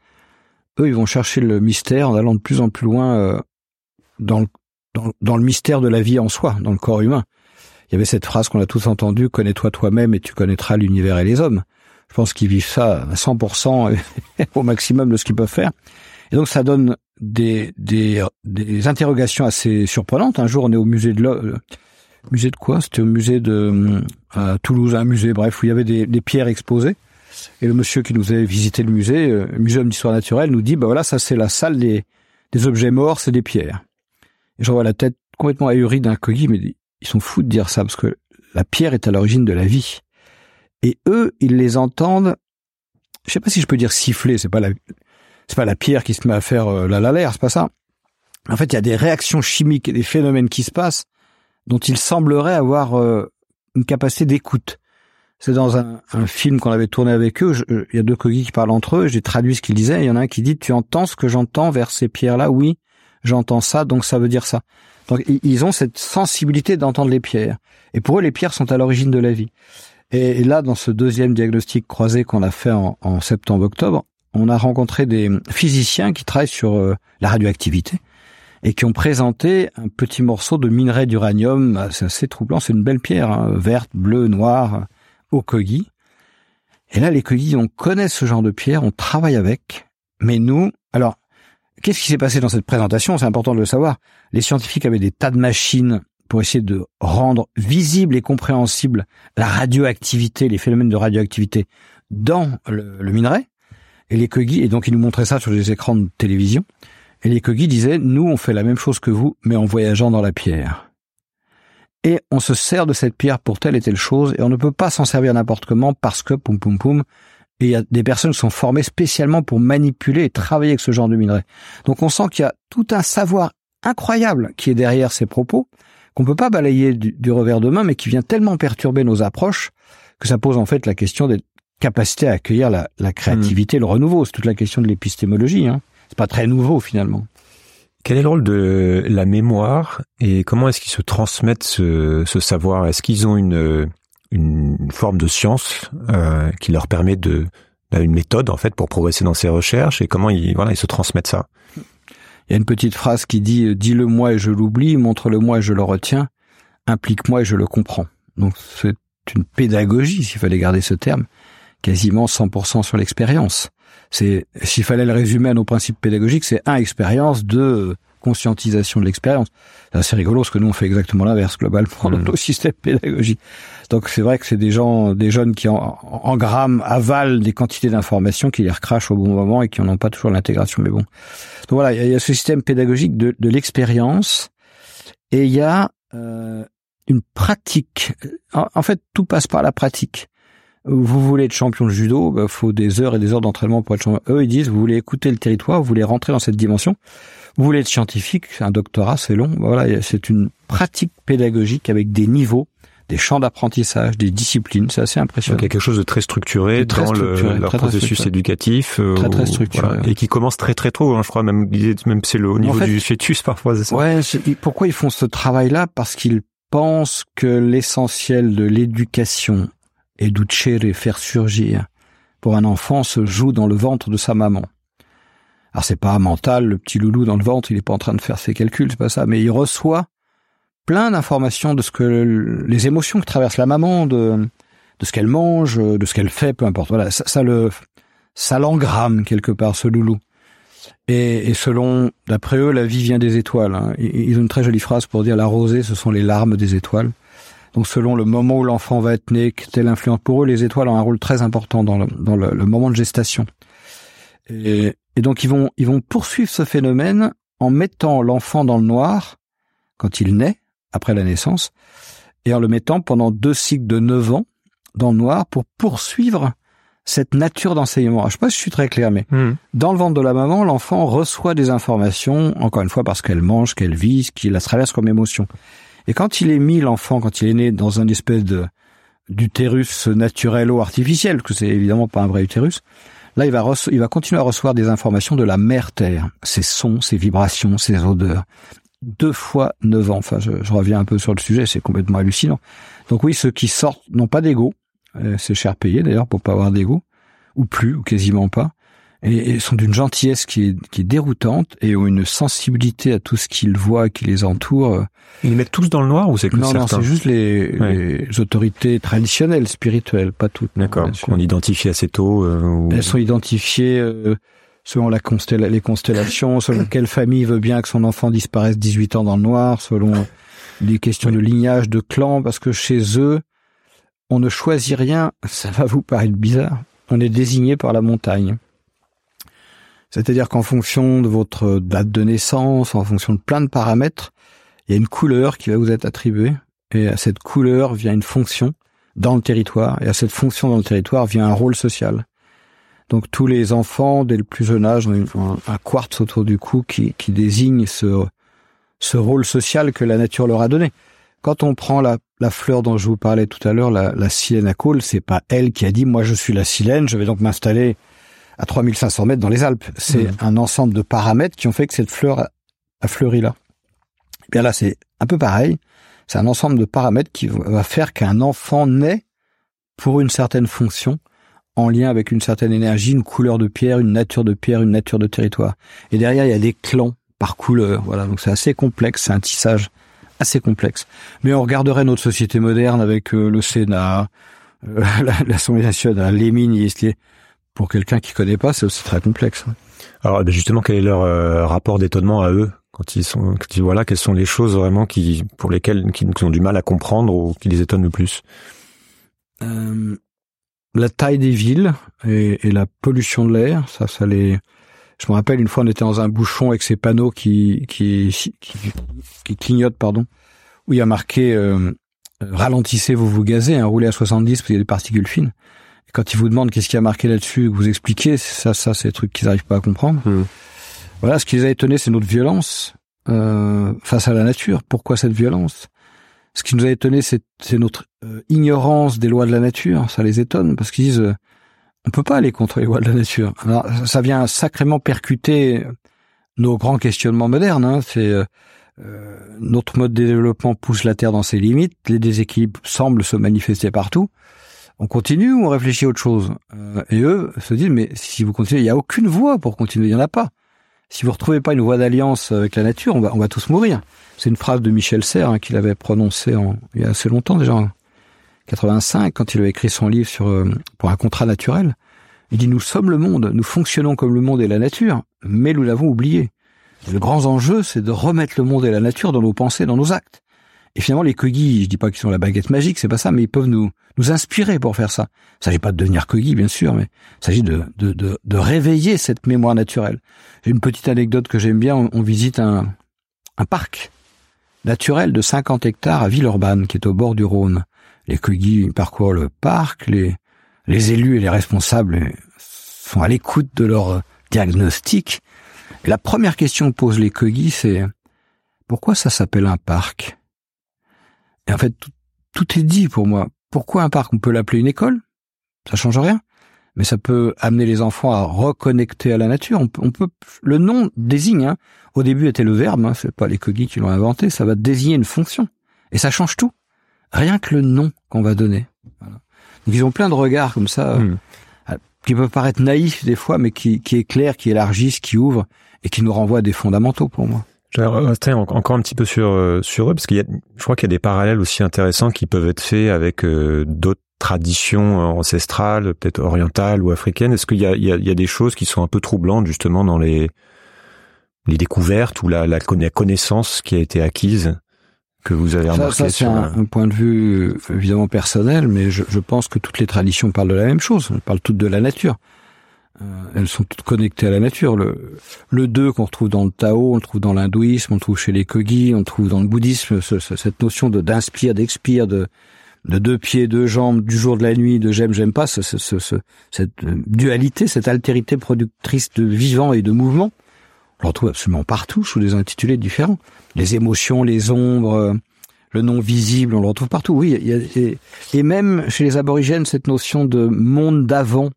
Eux, ils vont chercher le mystère en allant de plus en plus loin euh, dans, le, dans, dans, le mystère de la vie en soi, dans le corps humain. Il y avait cette phrase qu'on a tous entendue, connais-toi toi-même et tu connaîtras l'univers et les hommes. Je pense qu'ils vivent ça à 100% au maximum de ce qu'ils peuvent faire. Et donc ça donne des, des, des interrogations assez surprenantes. Un jour, on est au musée de l'homme musée de quoi? C'était au musée de à Toulouse, un musée, bref, où il y avait des, des, pierres exposées. Et le monsieur qui nous avait visité le musée, euh, muséum d'histoire naturelle, nous dit, bah voilà, ça c'est la salle des, des objets morts, c'est des pierres. Et je vois la tête complètement ahurie d'un coquille, mais ils sont fous de dire ça, parce que la pierre est à l'origine de la vie. Et eux, ils les entendent, je sais pas si je peux dire siffler, c'est pas la, c'est pas la pierre qui se met à faire euh, la la l'air, c'est pas ça. En fait, il y a des réactions chimiques et des phénomènes qui se passent dont il semblerait avoir euh, une capacité d'écoute. C'est dans un, un film qu'on avait tourné avec eux. Euh, il y a deux coquilles qui parlent entre eux. J'ai traduit ce qu'ils disaient. Il y en a un qui dit "Tu entends ce que j'entends vers ces pierres-là? Oui, j'entends ça. Donc ça veut dire ça." Donc ils ont cette sensibilité d'entendre les pierres. Et pour eux, les pierres sont à l'origine de la vie. Et, là, dans ce deuxième diagnostic croisé qu'on a fait en, en septembre-octobre, on a rencontré des physiciens qui travaillent sur euh, la radioactivité et qui ont présenté un petit morceau de minerai d'uranium. C'est assez troublant, c'est une belle pierre, hein, verte, bleue, noire, au kogi. Et là, les kogis, on connaît ce genre de pierre, on travaille avec, mais nous, alors, qu'est-ce qui s'est passé dans cette présentation? C'est important de le savoir. Les scientifiques avaient des tas de machines pour essayer de rendre visible et compréhensible la radioactivité, les phénomènes de radioactivité dans le minerai. Et les kogis, et donc ils nous montraient ça sur les écrans de télévision. Et les Kogi disaient, nous, on fait la même chose que vous, mais en voyageant dans la pierre. Et on se sert de cette pierre pour telle et telle chose, et on ne peut pas s'en servir n'importe comment parce que, poum poum poum, et il y a des personnes qui sont formées spécialement pour manipuler et travailler avec ce genre de minerai. Donc on sent qu'il y a tout un savoir incroyable qui est derrière ces propos, qu'on peut pas balayer du, revers de main, mais qui vient tellement perturber nos approches que ça pose en fait la question des capacités à accueillir la, la créativité, mmh. le renouveau. C'est toute la question de l'épistémologie. Hein c'est pas très nouveau finalement. Quel est le rôle de la mémoire et comment est-ce qu'ils se transmettent ce, ce savoir? Est-ce qu'ils ont une, une forme de science euh, qui leur permet de une méthode en fait pour progresser dans ces recherches? Et comment ils voilà ils se transmettent ça? Il y a une petite phrase qui dit dis-le-moi et je l'oublie, montre-le-moi et je le retiens, implique-moi et je le comprends. Donc c'est une pédagogie s'il fallait garder ce terme, quasiment 100% sur l'expérience c'est s'il fallait le résumer à nos principes pédagogiques, c'est un expérience, deux conscientisation de l'expérience. C'est assez rigolo parce que nous on fait exactement l'inverse globalement dans mmh. nos systèmes pédagogiques. Donc c'est vrai que c'est des gens, des jeunes qui en, en grammes avalent des quantités d'informations, qui les recrachent au bon moment et qui n'en ont pas toujours l'intégration. Mais bon, donc voilà, il y, a ce système pédagogique de, de l'expérience et il y a euh, une pratique. en, fait, tout passe par la pratique vous voulez être champion de judo, bah, faut des heures et des heures d'entraînement pour être champion. Eux, ils disent, vous voulez écouter le territoire, vous voulez rentrer dans cette dimension. Vous voulez être scientifique, un doctorat, c'est long. Voilà, c'est une pratique pédagogique avec des niveaux, des champs d'apprentissage, des disciplines. C'est assez impressionnant. Donc, il y a quelque chose de très structuré dans le, leur processus éducatif. Euh, très, très structuré. et qui commence très, très tôt. Hein, je crois même, même c'est le au niveau du fœtus parfois. Ça. Ouais. Pourquoi ils font ce travail-là? Parce qu'ils pense que l'essentiel de l'éducation et et faire surgir pour un enfant se joue dans le ventre de sa maman. Alors c'est pas mental, le petit loulou dans le ventre, il est pas en train de faire ses calculs, c'est pas ça, mais il reçoit plein d'informations de ce que les émotions que traverse la maman, de, de ce qu'elle mange, de ce qu'elle fait, peu importe. Voilà, ça, ça le ça l'engramme quelque part ce loulou. Et, et selon, d'après eux, la vie vient des étoiles. Hein. Ils ont une très jolie phrase pour dire la rosée, ce sont les larmes des étoiles. Donc selon le moment où l'enfant va être né, telle influence pour eux, les étoiles ont un rôle très important dans le, dans le, moment de gestation. Et, et, donc ils vont, ils vont poursuivre ce phénomène en mettant l'enfant dans le noir quand il naît, après la naissance, et en le mettant pendant deux cycles de neuf ans dans le noir pour poursuivre cette nature d'enseignement. Je sais pas si je suis très clair, mais hmm. dans le ventre de la maman, l'enfant reçoit des informations, encore une fois parce qu'elle mange, qu'elle vit, qu'il la traverse comme émotion. Et quand il est mis, l'enfant, quand il est né dans un espèce de d'utérus naturel ou artificiel, que c'est évidemment pas un vrai utérus, là il va, il va continuer à recevoir des informations de la mère terre, ses sons, ses vibrations, ses odeurs. Deux fois neuf ans. Enfin, je, je reviens un peu sur le sujet, c'est complètement hallucinant. Donc oui, ceux qui sortent n'ont pas d'ego, euh, c'est cher payé d'ailleurs pour pas avoir d'ego, ou plus, ou quasiment pas et, sont d'une gentillesse qui est, qui est déroutante et ont une sensibilité à tout ce qu'ils voient qui les entoure. Ils les mettent tous dans le noir ou c'est que non, Non, c'est juste les, les, autorités traditionnelles, spirituelles, pas toutes. D'accord, qu'on identifie assez tôt. Euh, Elles sont identifiées euh, selon la les constellations, selon quelle famille veut bien que son enfant disparaisse 18 ans dans le noir, selon les questions de lignage, de clan, parce que chez eux, on ne choisit rien, ça va vous paraître bizarre, on est désigné par la montagne. C'est-à-dire qu'en fonction de votre date de naissance, en fonction de plein de paramètres, il y a une couleur qui va vous être attribuée. Et à cette couleur vient une fonction dans le territoire. Et à cette fonction dans le territoire vient un rôle social. Donc tous les enfants, dès le plus jeune âge, ont un, quartz autour du cou qui, désigne ce, ce rôle social que la nature leur a donné. Quand on prend la, fleur dont je vous parlais tout à l'heure, la, la silène à col, c'est pas elle qui a dit moi je suis la silène, je vais donc m'installer à 3500 mètres dans les Alpes. C'est mmh. un ensemble de paramètres qui ont fait que cette fleur a fleuri là. Et eh bien là, c'est un peu pareil. C'est un ensemble de paramètres qui va faire qu'un enfant naît pour une certaine fonction, en lien avec une certaine énergie, une couleur de pierre, une nature de pierre, une nature de territoire. Et derrière, il y a des clans par couleur. Voilà, donc c'est assez complexe, c'est un tissage assez complexe. Mais on regarderait notre société moderne avec euh, le Sénat, euh, l'Assemblée nationale, les mines, pour quelqu'un qui connaît pas, c'est aussi très complexe. Alors ben justement, quel est leur euh, rapport d'étonnement à eux quand ils sont, quand ils voilà, quelles sont les choses vraiment qui, pour lesquelles, qui, ont du mal à comprendre ou qui les étonnent le plus? Euh, La taille des villes et, et la pollution de l'air, ça, ça les. Je me rappelle une fois, on était dans un bouchon avec ces panneaux qui qui qui, qui clignotent, pardon, où il y a marqué euh, ralentissez, vous vous gazez, hein, roulez à 70 parce qu'il y a des particules fines quand ils vous demandent qu'est-ce qui a marqué là-dessus, que vous expliquez, ça, ça, c'est des trucs qu'ils n'arrivent pas à comprendre. Hmm. Voilà, ce qui les a étonnés, c'est notre violence euh, face à la nature. Pourquoi cette violence? Ce qui nous a étonnés, c'est notre euh, ignorance des lois de la nature. Ça les étonne parce qu'ils disent, euh, on peut pas aller contre les lois de la nature. Alors, ça vient sacrément percuter nos grands questionnements modernes. Hein. C'est notre mode de développement pousse la Terre dans ses limites. Les déséquilibres semblent se manifester partout on continue ou on réfléchit à autre chose euh, Et eux se disent, mais si vous continuez, il n'y a aucune voie pour continuer, il n'y en a pas. Si vous retrouvez pas une voie d'alliance avec la nature, on va, on va tous mourir. C'est une phrase de Michel Serres hein, qu'il avait prononcée il y a assez longtemps déjà, en 85, quand il avait écrit son livre sur euh, pour un contrat naturel. Il dit, nous sommes le monde, nous fonctionnons comme le monde et la nature, mais nous l'avons oublié. le grand enjeu, c'est de remettre le monde et la nature dans nos pensées, dans nos actes. Et finalement, les Kogi, je dis pas qu'ils sont la baguette magique, c'est pas ça, mais ils peuvent nous nous inspirer pour faire ça. Il s'agit pas de devenir Kogi, bien sûr, mais il s'agit de, de, de, de, réveiller cette mémoire naturelle. J'ai une petite anecdote que j'aime bien. On, visite un, un parc naturel de 50 hectares à Villeurbanne, qui est au bord du Rhône. Les Kogi parcourent le parc, les, les élus et les responsables sont à l'écoute de leur diagnostic. La première question que posent les Kogi, c'est pourquoi ça s'appelle un parc? Et en fait, tout, est dit pour moi. Pourquoi un parc On peut l'appeler une école, ça change rien, mais ça peut amener les enfants à reconnecter à la nature. On peut, le nom désigne. Hein. Au début était le verbe, hein, c'est pas les cogis qui l'ont inventé. Ça va désigner une fonction. Et ça change tout. Rien que le nom qu'on va donner. Donc ils ont plein de regards comme ça, hmm. euh, qui peuvent paraître naïfs des fois, mais qui, qui éclairent, qui élargissent, qui ouvrent, et qui nous renvoient à des fondamentaux pour moi. Je vais rester encore un petit peu sur euh, sur eux parce qu'il y a, je crois qu'il y a des parallèles aussi intéressants qui peuvent être faits avec euh, d'autres traditions ancestrales, peut-être orientales ou africaines. Est-ce qu'il y a, il y, a, il y a des choses qui sont un peu troublantes justement dans les les découvertes ou la, la connaissance qui a été acquise que vous avez remarqué Ça, ça c'est un, point de vue évidemment personnel, mais je, je, pense que toutes les traditions parlent de la même chose. Elles parlent toutes de la nature. Euh, elles sont toutes connectées à la nature. Le, le deux qu'on retrouve dans le Tao, on le trouve dans l'hindouisme, on le trouve chez les Kogi, on le trouve dans le bouddhisme. Ce, cette notion de d'inspire, d'expire, de de deux pieds, deux jambes, du jour de la nuit, de j'aime, j'aime pas, ce, ce, cette dualité, cette altérité productrice de vivant et de mouvement, on le retrouve absolument partout sous des intitulés différents. Les émotions, les ombres, euh, le non visible, on le retrouve partout. Oui, y a, et, même chez les aborigènes, cette notion de monde d'avant,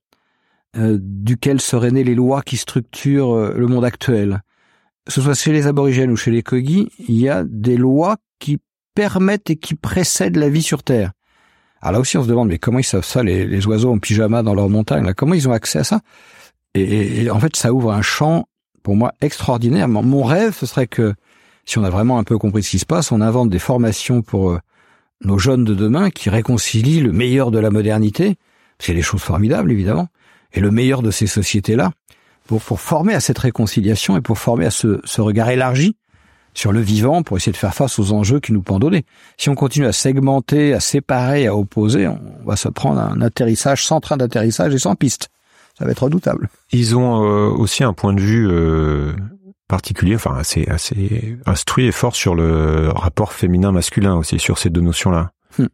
euh, duquel seraient nées les lois qui structurent euh, le monde actuel. Que ce soit chez les aborigènes ou chez les Kogi, il y a des lois qui permettent et qui précèdent la vie sur Terre. Alors là aussi, on se demande, mais comment ils savent ça, les, les oiseaux en pyjama dans leur montagne là? Comment ils ont accès à ça? Et, et, en fait, ça ouvre un champ pour moi extraordinaire. Mon rêve, ce serait que si on a vraiment un peu compris ce qui se passe, on invente des formations pour euh, nos jeunes de demain qui réconcilient le meilleur de la modernité, c'est des choses formidables évidemment, et le meilleur de ces sociétés-là, pour, pour former à cette réconciliation et pour former à ce, ce regard élargi sur le vivant pour essayer de faire face aux enjeux qui nous pendonnaient. Si on continue à segmenter, à séparer, à opposer, on va se prendre un atterrissage sans train d'atterrissage et sans piste ça va être redoutable. Ils ont euh, aussi un point de vue euh, particulier, enfin assez assez instruit et fort sur le rapport féminin-masculin aussi, sur ces deux notions-là. Hmm.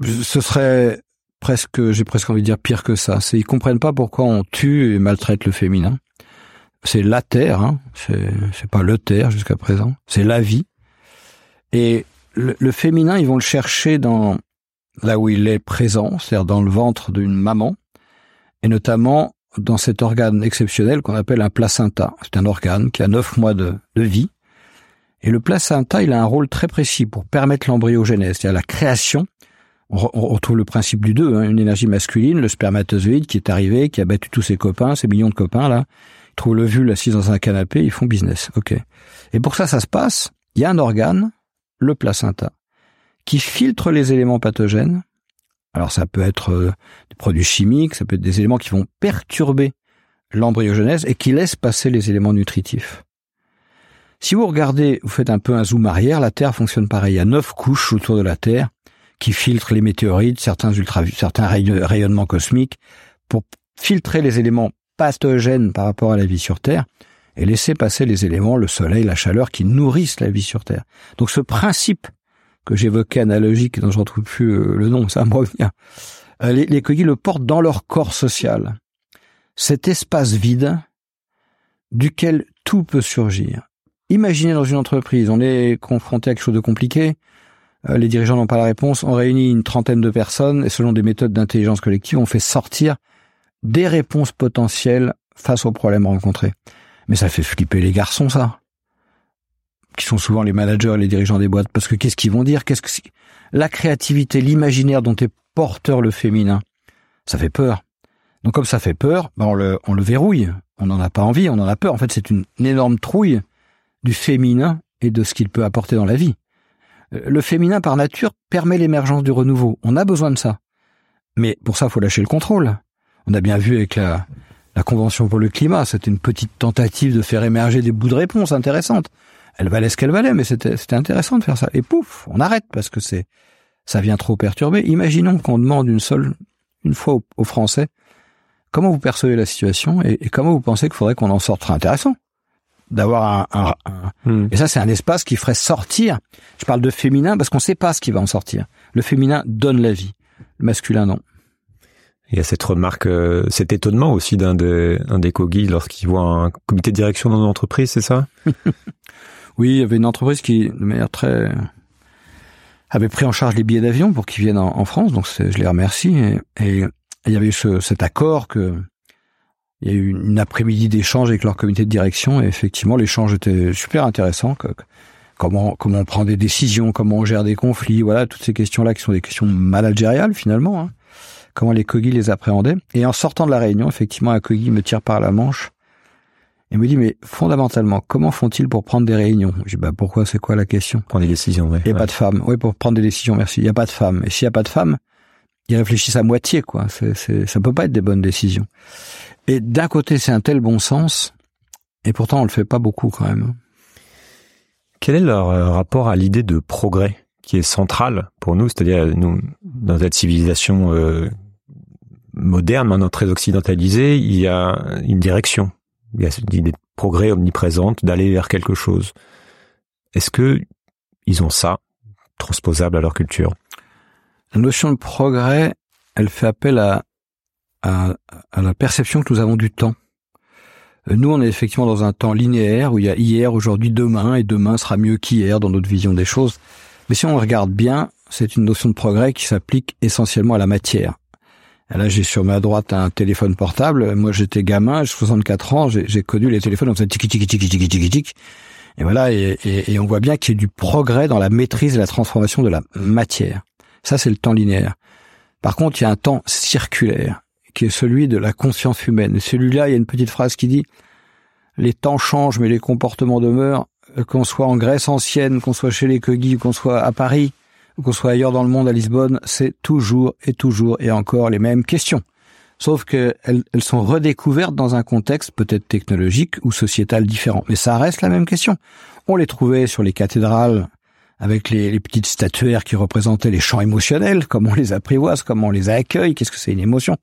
Ce serait presque, j'ai presque envie de dire pire que ça. C'est ils comprennent pas pourquoi on tue et maltraite le féminin. C'est la terre, hein. c'est pas le terre jusqu'à présent. C'est la vie. Et le, le, féminin, ils vont le chercher dans là où il est présent, c'est-à-dire dans le ventre d'une maman, et notamment dans cet organe exceptionnel qu'on appelle un placenta. C'est un organe qui a neuf mois de, vie. Et le placenta, il a un rôle très précis pour permettre l'embryogénèse, c'est-à-dire la création. On, retrouve le principe du deux, hein, une énergie masculine, le spermatozoïde qui est arrivé, qui a battu tous ses copains, ses millions de copains là. Ils trouvent l'ovule assis dans un canapé, ils font business. Ok. Et pour ça, ça se passe. Il y a un organe, le placenta, qui filtre les éléments pathogènes alors ça peut être euh, des produits chimiques, ça peut être des éléments qui vont perturber l'embryogenèse et qui laissent passer les éléments nutritifs. Si vous regardez, vous faites un peu un zoom arrière, la Terre fonctionne pareil. Il y a neuf couches autour de la Terre qui filtrent les météorites, certains certains rayonnements cosmiques pour filtrer les éléments pathogènes par rapport à la vie sur Terre et laisser passer les éléments, le soleil, la chaleur qui nourrissent la vie sur Terre. Donc ce principe que j'évoquais analogique, dont je ne retrouve plus euh, le nom, ça me revient. Euh, les, les le portent dans leur corps social. Cet espace vide duquel tout peut surgir. Imaginez dans une entreprise, on est confronté à quelque chose de compliqué, les dirigeants n'ont pas la réponse, on réunit une trentaine de personnes et selon des méthodes d'intelligence collective, on fait sortir des réponses potentielles face aux problèmes rencontrés. Mais ça fait flipper les garçons, ça qui sont souvent les managers les dirigeants des boîtes, parce que qu'est-ce qu'ils vont dire? Qu'est-ce que la créativité, l'imaginaire dont est porteur le féminin, ça fait peur. Donc comme ça fait peur, ben on le on le verrouille. On n'en a pas envie, on en a peur. En fait, c'est une, énorme trouille du féminin et de ce qu'il peut apporter dans la vie. Euh, le féminin par nature permet l'émergence du renouveau. On a besoin de ça. Mais pour ça, il faut lâcher le contrôle. On a bien vu avec la, la Convention pour le climat, c'était une petite tentative de faire émerger des bouts de réponse intéressantes elle valait ce qu'elle valait, mais c'était intéressant de faire ça. Et pouf, on arrête parce que c'est ça vient trop perturber. Imaginons qu'on demande une seule une fois aux, Français comment vous percevez la situation et, comment vous pensez qu'il faudrait qu'on en sorte. Très intéressant d'avoir un, hmm. et ça c'est un espace qui ferait sortir. Je parle de féminin parce qu'on ne sait pas ce qui va en sortir. Le féminin donne la vie, le masculin non. Il y a cette remarque, euh, cet étonnement aussi d'un des, un des Kogi lorsqu'il voit un comité de direction dans une entreprise, c'est ça Oui, il y avait une entreprise qui, de manière très, avait pris en charge les billets d'avion pour qu'ils viennent en, France, donc je les remercie. Et, il y avait eu ce, cet accord que il y a eu une après-midi d'échange avec leur comité de direction et effectivement l'échange était super intéressant. comment comment on prend des décisions, comment on gère des conflits, voilà toutes ces questions-là qui sont des questions managériales finalement. Hein. Comment les cogis les appréhendaient. Et en sortant de la réunion, effectivement, un cogui me tire par la manche et me dit mais fondamentalement comment font-ils pour prendre des réunions? Je dis bah pourquoi? C'est quoi la question? Prendre des décisions, oui. Il n'y a pas de femmes. Oui, pour prendre des décisions, merci. Il n'y a pas de femmes. Et s'il n'y a pas de femmes, ils réfléchissent à moitié, quoi. C'est, c'est, ça peut pas être des bonnes décisions. Et d'un côté, c'est un tel bon sens, et pourtant on le fait pas beaucoup quand même. Quel est leur euh, rapport à l'idée de progrès qui est centrale pour nous, c'est-à-dire nous dans cette civilisation euh, moderne, maintenant très occidentalisée, il y a une direction, il y a cette idée de progrès omniprésente, d'aller vers quelque chose. Est-ce que ils ont ça transposable à leur culture? La notion de progrès, elle fait appel à, la perception que nous avons du temps. Euh, nous, on est effectivement dans un temps linéaire où il y a hier, aujourd'hui, demain, et demain sera mieux qu'hier dans notre vision des choses. Mais si on regarde bien, c'est une notion de progrès qui s'applique essentiellement à la matière. Là, j'ai sur ma droite un téléphone portable. Moi, j'étais gamin, j'ai 64 ans, j'ai connu les téléphones, on faisait tiki tiki tiki tiki tiki tiki. Et voilà, et, et, et on voit bien qu'il y a du progrès dans la maîtrise et la transformation de la matière. Ça, c'est le temps linéaire. Par contre, il y a un temps circulaire qui est celui de la conscience humaine. Celui-là, il y a une petite phrase qui dit les temps changent, mais les comportements demeurent. Euh, qu'on soit en Grèce ancienne, qu'on soit chez les Kogis, qu'on soit à Paris, qu'on soit ailleurs dans le monde, à Lisbonne, c'est toujours et toujours et encore les mêmes questions. Sauf qu'elles elles sont redécouvertes dans un contexte peut-être technologique ou sociétal différent. Mais ça reste la même question. On les trouvait sur les cathédrales avec les, les, petites statuaires qui représentaient les champs émotionnels, comment on les apprivoise, comment on les accueille, qu'est-ce que c'est une émotion.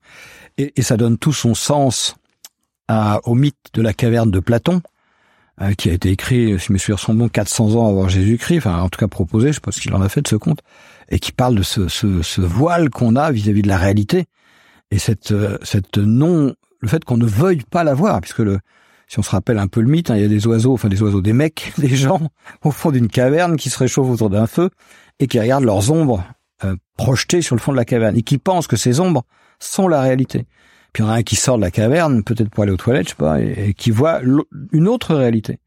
Et, et, ça donne tout son sens à, au mythe de la caverne de Platon, euh, qui a été écrit, si je me souviens son bon, 400 ans avant Jésus-Christ, enfin en tout cas proposé, je sais pas ce qu'il en a fait de ce conte, et qui parle de ce, ce, ce voile qu'on a vis-à-vis de la réalité, et cette, euh, cette non, le fait qu'on ne veuille pas la voir, puisque le, si on se rappelle un peu le mythe, hein, il y a des oiseaux, enfin des oiseaux, des mecs, des gens au fond d'une caverne qui se réchauffent autour d'un feu et qui regardent leurs ombres euh, projetées sur le fond de la caverne et qui pensent que ces ombres sont la réalité. Puis il y en a un qui sort de la caverne, peut-être pour aller aux toilettes, je sais pas, et, et qui voit une autre réalité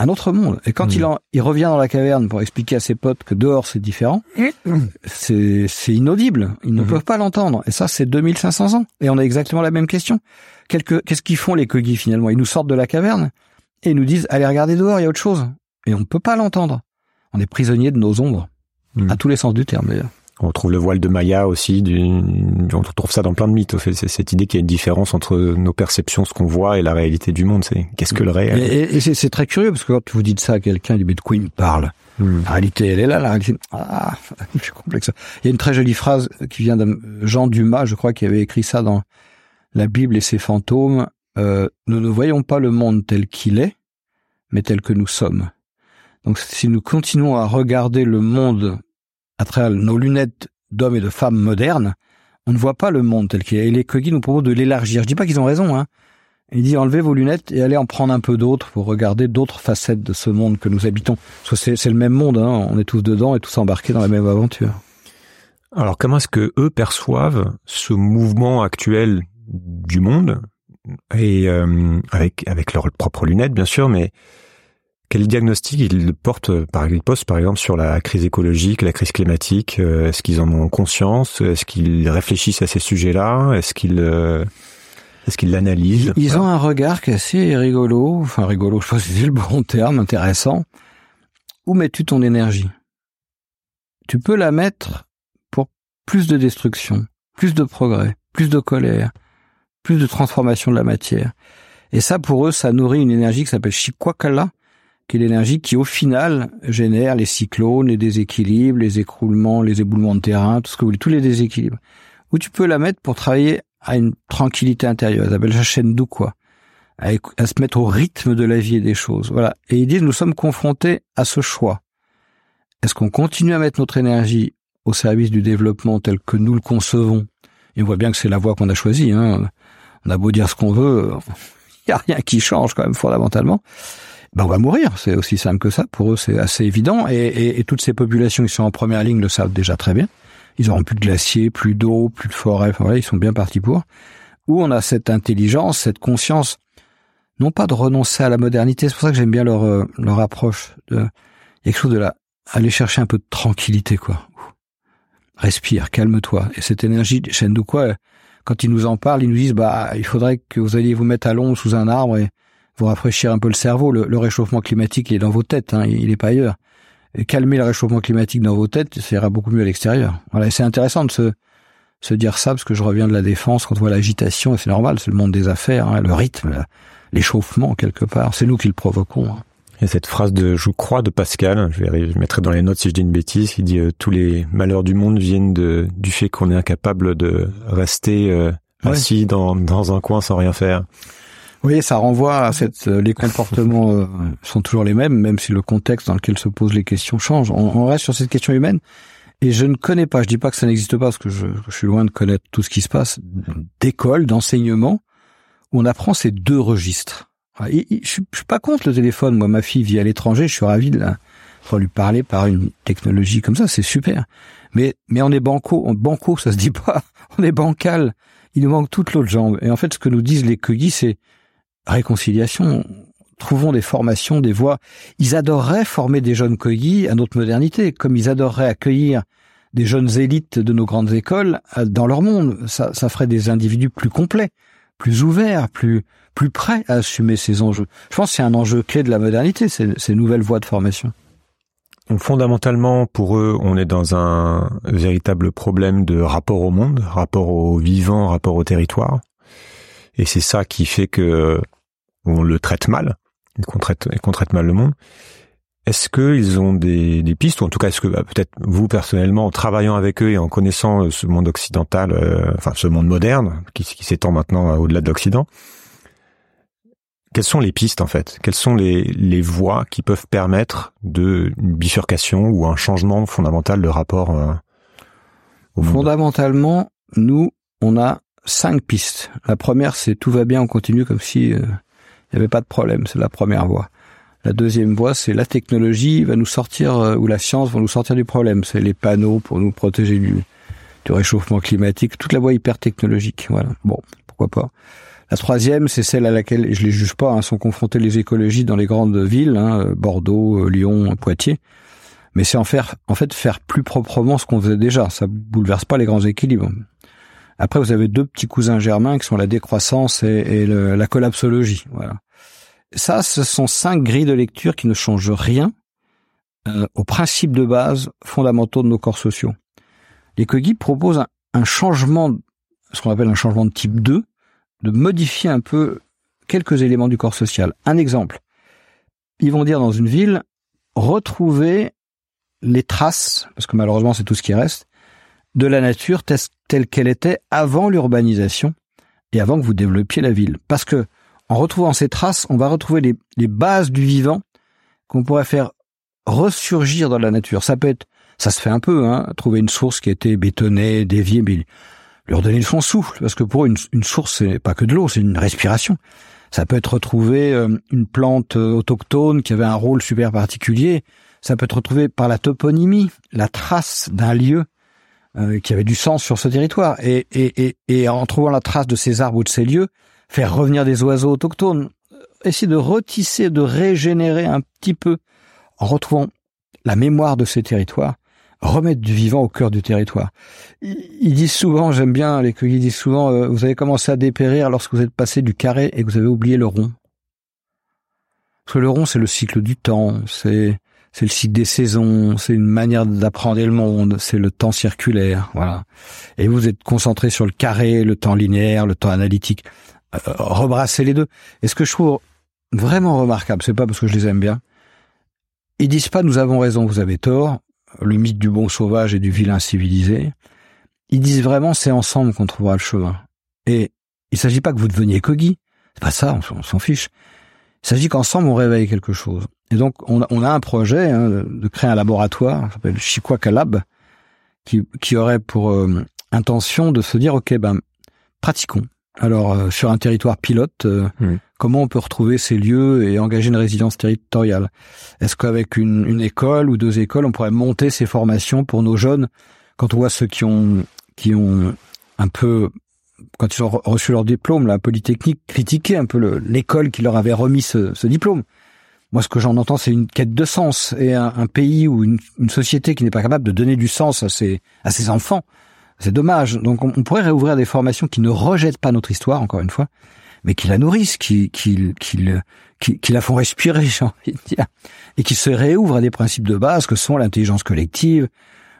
un autre monde. Et quand mmh. il, en, il revient dans la caverne pour expliquer à ses potes que dehors c'est différent, mmh. c'est, c'est inaudible. Ils ne mmh. peuvent pas l'entendre. Et ça, c'est 2500 ans. Et on a exactement la même question. Qu'est-ce qu'ils font les Kogis finalement? Ils nous sortent de la caverne et ils nous disent allez regarder dehors, il y a autre chose. Et on ne peut pas l'entendre. On est prisonnier de nos ombres, à tous les sens du terme d'ailleurs. On trouve le voile de Maya aussi. On trouve ça dans plein de mythes. C'est cette idée qu'il y a une différence entre nos perceptions, ce qu'on voit, et la réalité du monde. C'est qu'est-ce que le réel? Et, et c'est très curieux parce que quand vous dites ça à quelqu'un, il dit mais de quoi il me parle? Hmm. La réalité, elle est là. La réalité, ah, c'est complexe. Il y a une très jolie phrase qui vient de Jean Dumas, je crois, qui avait écrit ça dans la Bible et ses fantômes. Euh, nous ne voyons pas le monde tel qu'il est, mais tel que nous sommes. Donc si nous continuons à regarder le monde à travers nos lunettes d'hommes et de femmes modernes, on ne voit pas le monde tel qu'il est. Et les Kogi nous proposent de l'élargir. Je dis pas qu'ils ont raison, hein. Il dit enlevez vos lunettes et allez en prendre un peu d'autres pour regarder d'autres facettes de ce monde que nous habitons. C'est le même monde, hein. on est tous dedans et tous embarqués dans la même aventure. Alors comment est-ce que eux perçoivent ce mouvement actuel du monde? Et euh, avec avec leurs propres lunettes bien sûr, mais quel diagnostic ils portent, par, ils posent par exemple sur la crise écologique, la crise climatique euh, Est-ce qu'ils en ont conscience Est-ce qu'ils réfléchissent à ces sujets-là Est-ce qu'ils euh, est-ce qu'ils l'analysent? Ils ont un regard qui est assez rigolo, enfin rigolo, je sais pas si c'est le bon terme, intéressant. Où mets-tu ton énergie? Tu peux la mettre pour plus de destruction, plus de progrès, plus de colère, plus de transformation de la matière. Et ça, pour eux, ça nourrit une énergie qui s'appelle Shikwakala, qui est l'énergie qui, au final, génère les cyclones, les déséquilibres, les écroulements, les éboulements de terrain, tout ce que vous voulez, tous les déséquilibres. Ou tu peux la mettre pour travailler à une tranquillité intérieure. Ils appellent ça d'où quoi. À, à, se mettre au rythme de la vie et des choses. Voilà. Et ils disent, nous sommes confrontés à ce choix. Est-ce qu'on continue à mettre notre énergie au service du développement tel que nous le concevons? Et on voit bien que c'est la voie qu'on a choisie, hein. On a beau dire ce qu'on veut, il n'y a rien qui change quand même fondamentalement ben on va mourir. C'est aussi simple que ça. Pour eux, c'est assez évident. Et, et, et, toutes ces populations qui sont en première ligne le savent déjà très bien. Ils auront plus de glaciers, plus d'eau, plus de forêts. Enfin, voilà, ils sont bien partis pour. Où on a cette intelligence, cette conscience, non pas de renoncer à la modernité. C'est pour ça que j'aime bien leur euh, leur approche. De... Il y a quelque chose de là. Aller chercher un peu de tranquillité, quoi. Respire, calme-toi. Et cette énergie, de quoi, quand ils nous en parlent, ils nous disent, bah, il faudrait que vous alliez vous mettre à l'ombre sous un arbre et vous rafraîchir un peu le cerveau. Le, réchauffement climatique, il est dans vos têtes, hein, il n'est pas ailleurs. Et calmer le réchauffement climatique dans vos têtes, ça ira beaucoup mieux à l'extérieur. Voilà, c'est intéressant de se, se dire ça, parce que je reviens de la défense, quand on voit l'agitation, et c'est normal, c'est le monde des affaires, hein, le rythme, l'échauffement quelque part, c'est nous qui le provoquons. Hein. Et cette phrase de je crois de Pascal, je vais je mettrai dans les notes si je dis une bêtise, il dit euh, tous les malheurs du monde viennent de du fait qu'on est incapable de rester euh, assis dans dans un coin sans rien faire. Oui, ça renvoie à cette euh, les comportements sont toujours les mêmes, même si le contexte dans lequel se posent les questions change. On, on, reste sur cette question humaine. Et je ne connais pas, je dis pas que ça n'existe pas, parce que je, je suis loin de connaître tout ce qui se passe, d'école, d'enseignement, où on apprend ces deux registres ah, je, suis pas contre le téléphone. Moi, ma fille vit à l'étranger. Je suis ravi de, la, lui parler par une technologie comme ça. C'est super. Mais, mais on est banco. On, banco, ça se dit pas. On est bancal. Il nous manque toute l'autre jambe. Et en fait, ce que nous disent les cueillis, c'est réconciliation. Trouvons des formations, des voies. Ils adoreraient former des jeunes cueillis à notre modernité, comme ils adoreraient accueillir des jeunes élites de nos grandes écoles dans leur monde. Ça, ferait des individus plus complets, plus ouverts, plus plus prêt à assumer ces enjeux. Je pense que c'est un enjeu clé de la modernité, ces, ces nouvelles voies de formation. Donc fondamentalement, pour eux, on est dans un véritable problème de rapport au monde, rapport au vivant, rapport au territoire. Et c'est ça qui fait que on le traite mal, et qu'on traite, traite mal le monde. Est-ce qu'ils ont des, des, pistes, ou en tout cas, est-ce que bah, peut-être vous personnellement, en travaillant avec eux et en connaissant euh, ce monde occidental, euh, enfin ce monde moderne, qui, s'étend maintenant au-delà de l'Occident, quelles sont les pistes en fait? Quelles sont les, les voies qui peuvent permettre de une bifurcation ou un changement fondamental de rapport euh, au monde? Fondamentalement, nous, on a cinq pistes. La première, c'est tout va bien, on continue comme si euh, il n'y avait pas de problème. C'est la première voie. La deuxième voie, c'est la technologie va nous sortir euh, ou la science va nous sortir du problème. C'est les panneaux pour nous protéger du, réchauffement climatique. Toute la voie hyper technologique. Voilà. Bon, pourquoi pas. La troisième, c'est celle à laquelle, je les juge pas, hein, sont confrontés les écologies dans les grandes villes, hein, Bordeaux, euh, Lyon, Poitiers. Mais c'est en faire, en fait, faire plus proprement ce qu'on faisait déjà. Ça bouleverse pas les grands équilibres. Après, vous avez deux petits cousins germains qui sont la décroissance et, la collapsologie. Voilà. Ça, ce sont cinq grilles de lecture qui ne changent rien euh, aux principes de base fondamentaux de nos corps sociaux. Les Kogi proposent un, changement, ce qu'on appelle un changement de type 2, de modifier un peu quelques éléments du corps social. Un exemple. Ils vont dire dans une ville, retrouver les traces, parce que malheureusement c'est tout ce qui reste, de la nature telle qu'elle était avant l'urbanisation et avant que vous développiez la ville. Parce que en retrouvant ces traces, on va retrouver les, bases du vivant qu'on pourrait faire ressurgir dans la nature. Ça peut être, ça se fait un peu, hein, trouver une source qui été bétonnée, déviée, mais leur donner son souffle, parce que pour eux, une, une source, c'est pas que de l'eau, c'est une respiration. Ça peut être retrouvé euh, une plante euh, autochtone qui avait un rôle super particulier. Ça peut être retrouvé par la toponymie, la trace d'un lieu euh, qui avait du sens sur ce territoire. Et, et, et, et, en trouvant la trace de ces arbres ou de ces lieux, faire revenir des oiseaux autochtones, essayer de retisser, de régénérer un petit peu en retrouvant la mémoire de ces territoires remettre du vivant au cœur du territoire. Ils disent souvent, j'aime bien les cueillis disent souvent, euh, vous avez commencé à dépérir lorsque vous êtes passé du carré et que vous avez oublié le rond. Parce que le rond, c'est le cycle du temps, c'est c'est le cycle des saisons, c'est une manière d'apprendre le monde, c'est le temps circulaire, voilà. Et vous êtes concentré sur le carré, le temps linéaire, le temps analytique. Euh, rebrasser les deux. Et ce que je trouve vraiment remarquable, c'est pas parce que je les aime bien. Ils disent pas nous avons raison, vous avez tort le mythe du bon sauvage et du vilain civilisé, ils disent vraiment c'est ensemble qu'on trouvera le chemin. Et il s'agit pas que vous deveniez Kogi, c'est pas ça, on, s'en fiche. Il s'agit qu'ensemble on réveille quelque chose. Et donc on a, un projet hein, de, créer un laboratoire, qui s'appelle Chikwaka Lab, qui, qui aurait pour euh, intention de se dire ok ben pratiquons. Alors euh, sur un territoire pilote, euh, comment on peut retrouver ces lieux et engager une résilience territoriale? Est-ce qu'avec une, une, école ou deux écoles, on pourrait monter ces formations pour nos jeunes? Quand on voit ceux qui ont qui ont un peu quand ils ont reçu leur diplôme, la Polytechnique critiquer un peu l'école qui leur avait remis ce, ce diplôme. Moi, ce que j'en entends, c'est une quête de sens. Et un, pays ou une, société qui n'est pas capable de donner du sens à ses, enfants, c'est dommage. Donc, on, pourrait réouvrir des formations qui ne rejettent pas notre histoire, encore une fois, mais qui la nourrissent, qui, qui, qui, qui, qui la font respirer, j'ai envie de dire, et qui se réouvrent à des principes de base que sont l'intelligence collective,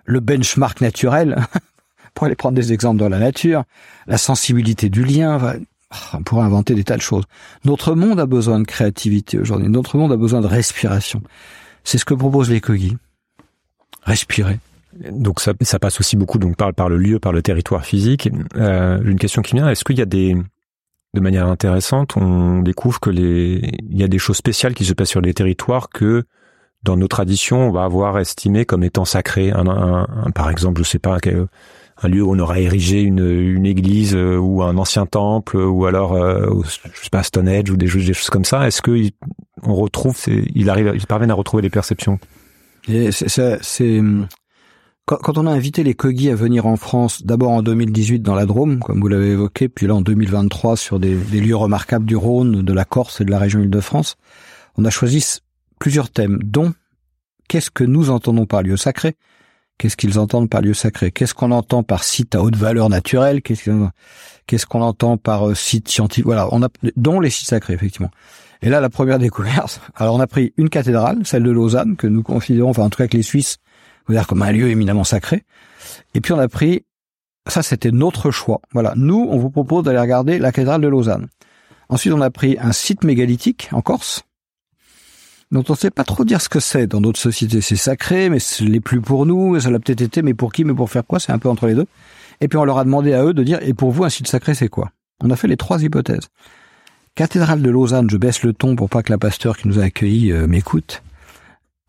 le benchmark naturel, pour aller prendre des exemples dans la nature, la sensibilité du lien, on pourrait inventer des tas de choses. Notre monde a besoin de créativité aujourd'hui. Notre monde a besoin de respiration. C'est ce que proposent les Kogi. Respirer. Donc ça, ça passe aussi beaucoup donc par, le lieu, par le territoire physique. Euh, une question qui vient, est-ce qu'il y a des, de manière intéressante, on découvre que les, il y a des choses spéciales qui se passent sur les territoires que dans nos traditions, on va avoir estimé comme étant sacrées? Un, par exemple, je sais pas, un lieu où on aura érigé une, une église euh, ou un ancien temple ou alors euh, je sais pas Stonehenge ou des, des choses comme ça. Est-ce que on retrouve, il arrive, ils parviennent à retrouver les perceptions? C'est quand, on a invité les Kogi à venir en France, d'abord en 2018 dans la Drôme, comme vous l'avez évoqué, puis là en 2023 sur des, des, lieux remarquables du Rhône, de la Corse et de la région Île-de-France, on a choisi plusieurs thèmes, dont qu'est-ce que nous entendons par lieu sacré, Qu'est-ce qu'ils entendent par lieu sacré? Qu'est-ce qu'on entend par site à haute valeur naturelle? Qu'est-ce qu'on entend par euh, site scientifique? Voilà, on a dont les sites sacrés effectivement. Et là, la première découverte. Alors, on a pris une cathédrale, celle de Lausanne, que nous considérons, enfin en tout cas que les Suisses dire comme un lieu éminemment sacré. Et puis on a pris, ça c'était notre choix. Voilà, nous on vous propose d'aller regarder la cathédrale de Lausanne. Ensuite, on a pris un site mégalithique en Corse, dont on ne sait pas trop dire ce que c'est. Dans d'autres sociétés, c'est sacré, mais ce n'est plus pour nous, ça l'a peut-être été, mais pour qui, mais pour faire quoi C'est un peu entre les deux. Et puis on leur a demandé à eux de dire, et pour vous, un site sacré, c'est quoi? On a fait les trois hypothèses. Cathédrale de Lausanne, je baisse le ton pour pas que la pasteur qui nous a accueillis euh, m'écoute.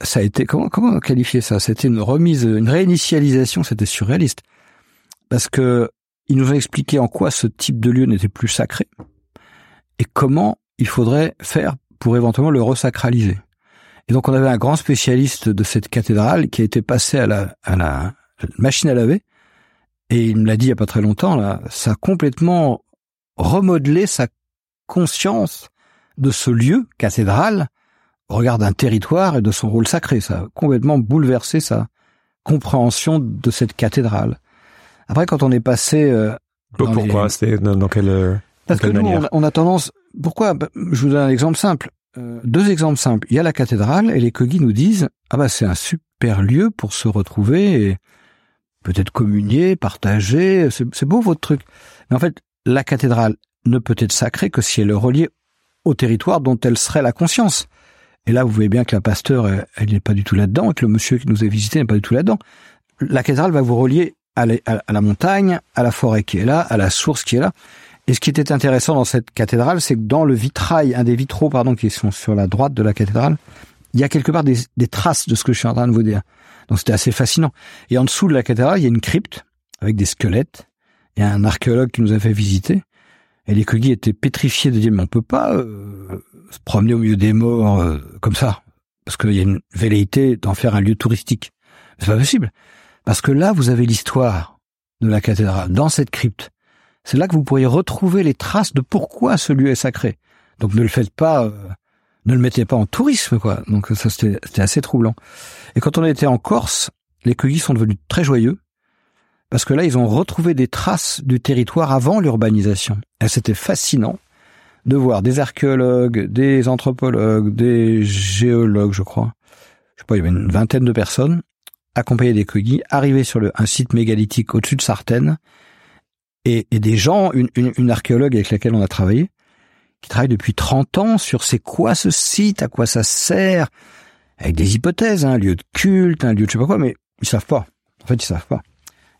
Ça a été comment comment qualifier ça? C'était une remise, une réinitialisation. C'était surréaliste parce que ils nous ont expliqué en quoi ce type de lieu n'était plus sacré et comment il faudrait faire pour éventuellement le resacraliser. Et donc on avait un grand spécialiste de cette cathédrale qui a été passé à la, à la machine à laver, et il me l'a dit il y a pas très longtemps, là, ça a complètement remodelé sa conscience de ce lieu, cathédrale, au regard d'un territoire et de son rôle sacré. Ça a complètement bouleversé sa compréhension de cette cathédrale. Après, quand on est passé... Euh, pourquoi? C'était dans, quelle... Euh, Parce que nous, on a tendance... Pourquoi? Bah, Je vous donne un exemple simple. Euh, deux exemples simples. Il y a la cathédrale et les Kogi nous disent ah bah c'est un super lieu pour se retrouver et peut-être communier, partager. C'est beau votre truc. Mais en fait, la cathédrale ne peut être sacrée que si elle est reliée au territoire dont elle serait la conscience. Et là, vous voyez bien que la pasteur, elle n'est pas du tout là-dedans, et que le monsieur qui nous a visité n'est pas du tout là-dedans. La cathédrale va vous relier à la montagne, à la forêt qui est là, à la source qui est là. Et ce qui était intéressant dans cette cathédrale, c'est que dans le vitrail, un des vitraux, pardon, qui sont sur la droite de la cathédrale, il y a quelque part des, traces de ce que je suis en train de vous dire. Donc c'était assez fascinant. Et en dessous de la cathédrale, il y a une crypte avec des squelettes. Il y a un archéologue qui nous a fait visiter. Et les Kogi étaient pétrifiés de dire, mais on peut pas euh, se promener au milieu des morts euh, comme ça. Parce qu'il y a une velléité d'en faire un lieu touristique. C'est pas possible. Parce que là, vous avez l'histoire de la cathédrale, dans cette crypte c'est là que vous pourriez retrouver les traces de pourquoi ce lieu est sacré. Donc ne le faites pas, euh, ne le mettez pas en tourisme, quoi. Donc ça c'était assez troublant. Et quand on était en Corse, les cueillis sont devenus très joyeux parce que là ils ont retrouvé des traces du territoire avant l'urbanisation. Et c'était fascinant de voir des archéologues, des anthropologues, des géologues, je crois. Je sais pas, il y avait une vingtaine de personnes accompagnés des cueillis, arriver sur le, un site mégalithique au-dessus de Sartène et, et des gens, une, une, une, archéologue avec laquelle on a travaillé, qui travaille depuis 30 ans sur c'est quoi ce site, à quoi ça sert, avec des hypothèses, un lieu de culte, un lieu de je sais pas quoi, mais ils savent pas. En fait, ils savent pas.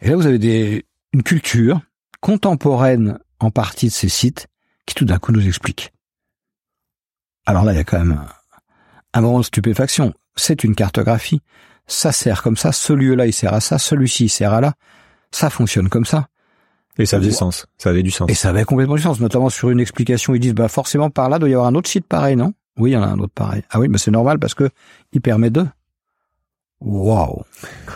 Et là, vous avez des, une culture contemporaine en partie de ces sites qui tout d'un coup nous explique. Alors là, il y a quand même un, un moment de stupéfaction. C'est une cartographie. Ça sert comme ça. Ce lieu-là, il sert à ça. Celui-ci, il sert à là. Ça fonctionne comme ça. Et ça faisait sens. Ça avait du sens. Et ça avait complètement du sens, notamment sur une explication. Ils disent, bah, forcément, par là, doit y avoir un autre site pareil, non? Oui, il y en a un autre pareil. Ah oui, mais c'est normal parce que il permet de. Waouh!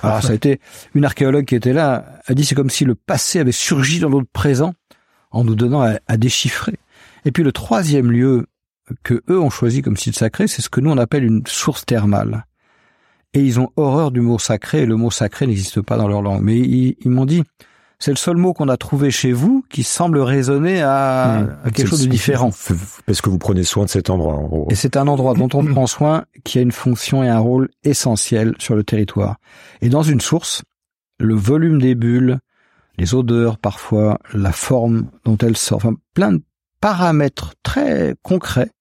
Alors, ça a été, une archéologue qui était là a dit c'est comme si le passé avait surgi dans notre présent en nous donnant à, déchiffrer. Et puis le troisième lieu que eux ont choisi comme site sacré, c'est ce que nous on appelle une source thermale. Et ils ont horreur du mot sacré, et le mot sacré n'existe pas dans leur langue. Mais ils, m'ont dit, c'est le seul mot qu'on a trouvé chez vous qui semble résonner à, mmh. quelque chose de différent. Parce que vous prenez soin de cet endroit, en gros. Et c'est un endroit dont on prend soin, qui a une fonction et un rôle essentiel sur le territoire. Et dans une source, le volume des bulles, les odeurs parfois, la forme dont elles sortent, enfin plein de paramètres très concrets,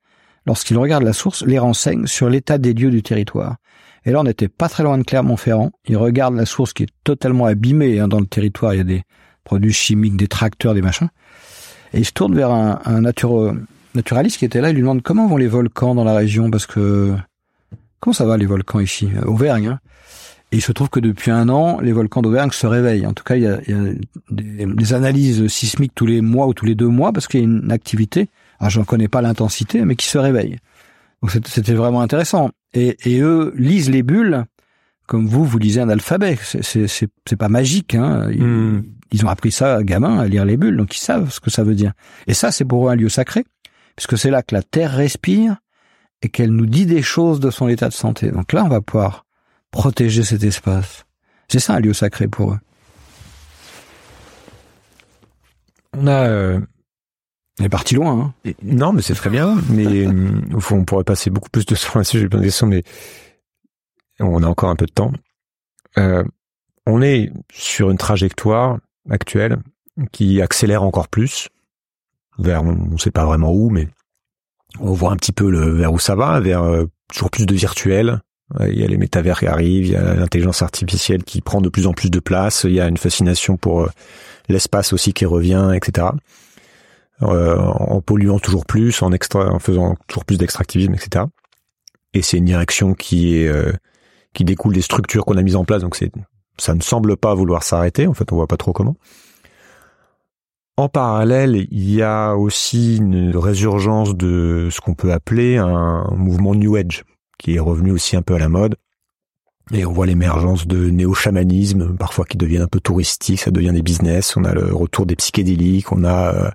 lorsqu'ils regardent la source, les renseignent sur l'état des lieux du territoire. Et là, on n'était pas très loin de Clermont-Ferrand. Ils regardent la source qui est totalement abîmée hein, dans le territoire. Il y a des produits chimiques, des tracteurs, des machins. Et ils se tournent vers un, un naturaliste qui était là. Il lui demande comment vont les volcans dans la région? Parce que comment ça va les volcans ici, Auvergne. Hein et il se trouve que depuis un an, les volcans d'Auvergne se réveillent. En tout cas, il y a, il y a des, des, analyses sismiques tous les mois ou tous les deux mois parce qu'il y a une activité. Alors, j'en connais pas l'intensité, mais qui se réveille. Donc, c'était vraiment intéressant. Et, et, eux lisent les bulles comme vous, vous lisez un alphabet. C'est pas magique. Hein. Ils, hmm. ils, ont appris ça, gamin, à lire les bulles, donc ils savent ce que ça veut dire. Et ça, c'est pour eux un lieu sacré, puisque c'est là que la Terre respire et qu'elle nous dit des choses de son état de santé. Donc là, on va pouvoir protéger cet espace. C'est ça un lieu sacré pour eux. On a... Euh... On est parti loin. Hein. Non, mais c'est très bien. Mais euh, au fond, on pourrait passer beaucoup plus de temps là-dessus. J'ai de mais on a encore un peu de temps. Euh, on est sur une trajectoire actuelle qui accélère encore plus vers, on ne sait pas vraiment où, mais on voit un petit peu le, vers où ça va, vers euh, toujours plus de virtuel, il y a les métavers qui arrivent, il y a l'intelligence artificielle qui prend de plus en plus de place, il y a une fascination pour euh, l'espace aussi qui revient, etc. Euh, en polluant toujours plus, en, faisant toujours plus d'extractivisme, etc. Et c'est une direction qui euh, qui découle des structures qu'on a mises en place, donc ça ne semble pas vouloir s'arrêter. En fait, on voit pas trop comment. En parallèle, il y a aussi une résurgence de ce qu'on peut appeler un mouvement New Age, qui est revenu aussi un peu à la mode. Et on voit l'émergence de néo-chamanisme, parfois qui devient un peu touristique, ça devient des business. On a le retour des psychédéliques, on a euh,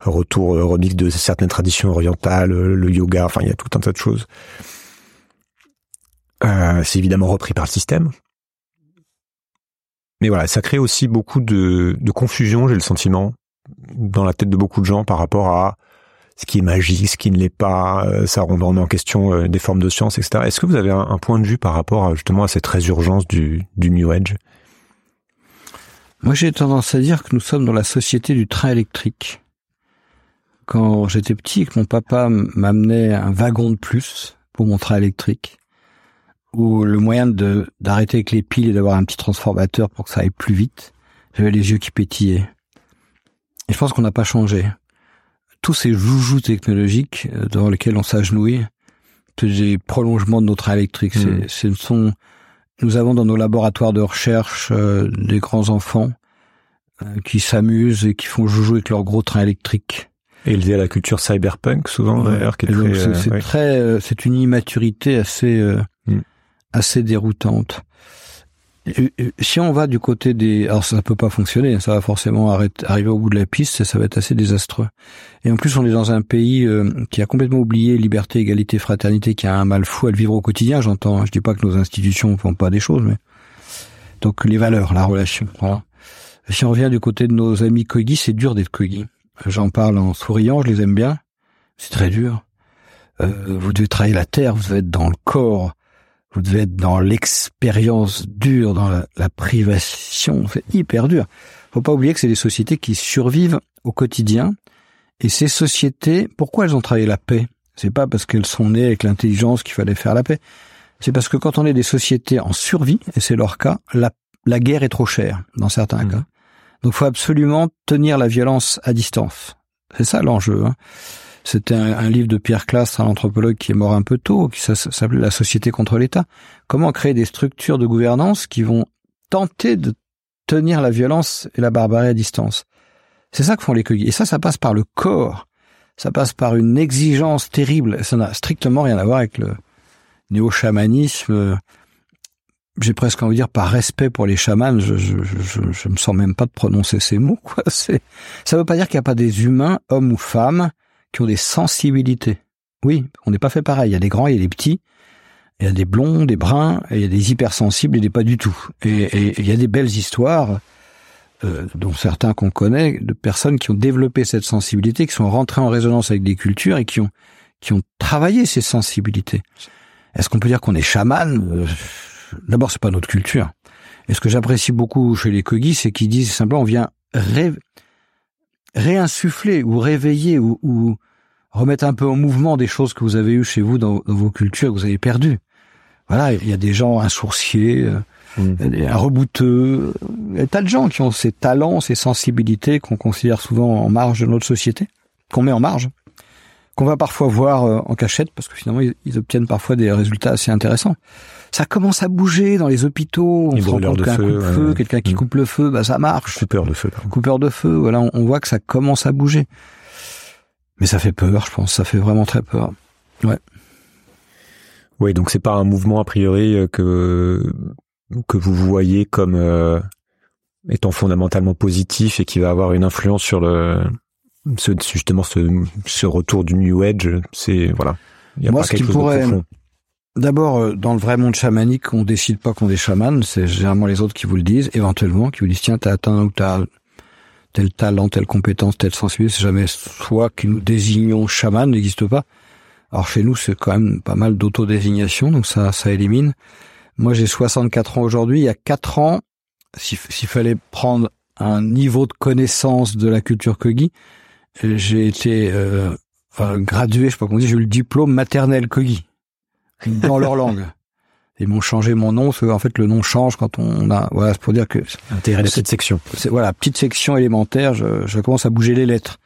retour euh, remix de certaines traditions orientales, le yoga, enfin il y a tout un tas de choses. Euh, c'est évidemment repris par le système. Mais voilà, ça crée aussi beaucoup de, de confusion, j'ai le sentiment, dans la tête de beaucoup de gens par rapport à ce qui est magique, ce qui ne l'est pas, euh, ça remet en question euh, des formes de science, etc. Est-ce que vous avez un, point de vue par rapport justement à cette résurgence du, du New Age? Moi, j'ai tendance à dire que nous sommes dans la société du train électrique. Quand j'étais petit, que mon papa m'amenait un wagon de plus pour mon train électrique, ou le moyen de d'arrêter avec les piles et d'avoir un petit transformateur pour que ça aille plus vite, j'avais les yeux qui pétillaient. Et je pense qu'on n'a pas changé tous ces joujoux technologiques euh, dans lesquels on s'agenouille, tous les prolongements de notre électrique. Hmm. Ce sont, nous avons dans nos laboratoires de recherche euh, des grands enfants euh, qui s'amusent et qui font joujou avec leur gros train électrique. Et il y a la culture cyberpunk souvent d'ailleurs qui est C'est très, c'est une immaturité assez, hmm. assez déroutante si on va du côté des, alors ça peut pas fonctionner, ça va forcément arriver au bout de la piste, ça va être assez désastreux. Et en plus, on est dans un pays euh, qui a complètement oublié liberté, égalité, fraternité, qui a un mal fou à le vivre au quotidien. J'entends, hein. je dis pas que nos institutions font pas des choses, mais donc les valeurs, la relation. Voilà. Si on revient du côté de nos amis Kogi, c'est dur d'être Kogi. J'en parle en souriant, je les aime bien. C'est très dur. Euh, vous devez travailler la terre, vous devez être dans le corps vous devez être dans l'expérience dure, dans la, privation, c'est hyper dur. Faut pas oublier que c'est des sociétés qui survivent au quotidien. Et ces sociétés, pourquoi elles ont travaillé la paix? C'est pas parce qu'elles sont nées avec l'intelligence qu'il fallait faire la paix. C'est parce que quand on est des sociétés en survie, et c'est leur cas, la, la guerre est trop chère dans certains mmh. cas. Donc, faut absolument tenir la violence à distance. C'est ça l'enjeu. Hein. C'était un, livre de Pierre Classe, un anthropologue qui est mort un peu tôt, qui s'appelait La société contre l'État. Comment créer des structures de gouvernance qui vont tenter de tenir la violence et la barbarie à distance? C'est ça que font les cueillis. Et ça, ça passe par le corps. Ça passe par une exigence terrible. Ça n'a strictement rien à voir avec le néo-chamanisme. J'ai presque envie de dire par respect pour les chamans, je, je, je, je me sens même pas de prononcer ces mots. Quoi. C'est, ça veut pas dire qu'il n'y a pas des humains, hommes ou femmes, qui ont des sensibilités. Oui, on n'est pas fait pareil. Il y a des grands, il y a des petits. Il y a des blonds, des bruns, il y a des hypersensibles et des pas du tout. Et, il y a des belles histoires, euh, dont certains qu'on connaît, de personnes qui ont développé cette sensibilité, qui sont rentrées en résonance avec des cultures et qui ont qui ont travaillé ces sensibilités. Est-ce qu'on peut dire qu'on est chaman? Euh, D'abord, c'est pas notre culture. Et ce que j'apprécie beaucoup chez les Kogis, c'est qu'ils disent simplement on vient réinsuffler ou réveiller ou, remettre un peu en mouvement des choses que vous avez eues chez vous dans, vos cultures que vous avez perdues. Voilà, il y a des gens insourciers, euh, mmh. un rebouteux, y a tas de gens qui ont ces talents, ces sensibilités qu'on considère souvent en marge de notre société, qu'on met en marge, qu'on va parfois voir euh, en cachette parce que finalement ils obtiennent parfois des résultats assez intéressants ça commence à bouger dans les hôpitaux. On se rend compte qu'un coup de feu, quelqu'un qui mm. coupe le feu, bah ça marche. Coupeur de feu. Coupeur de feu. Voilà, on, voit que ça commence à bouger. Mais ça fait peur, je pense. Ça fait vraiment très peur. Ouais. Oui, donc c'est pas un mouvement a priori euh, que que vous voyez comme euh, étant fondamentalement positif et qui va avoir une influence sur le ce, justement ce, ce retour du New Age. C'est voilà. Il y a Moi, ce qui pourrait D'abord, euh, dans le vrai monde chamanique, on décide pas qu'on est chaman, c'est généralement les autres qui vous le disent, éventuellement, qui vous disent tiens, t'as atteint ou t'as tel talent, telle compétence, telle sensibilité, c'est jamais soit qui nous désignons chaman, n'existe pas. Alors chez nous, c'est quand même pas mal d'autodésignation, donc ça, ça élimine. Moi, j'ai 64 ans aujourd'hui. Il y a 4 ans, s'il fallait prendre un niveau de connaissance de la culture Kogi, j'ai été euh, gradué, je sais pas comment dit, j'ai eu le diplôme maternel Kogi dans leur langue. Ils m'ont changé mon nom, parce en fait le nom change quand on a. Voilà, c'est pour dire que. Intérêt la petite section. Voilà, petite section élémentaire. Je, je, commence à bouger les lettres.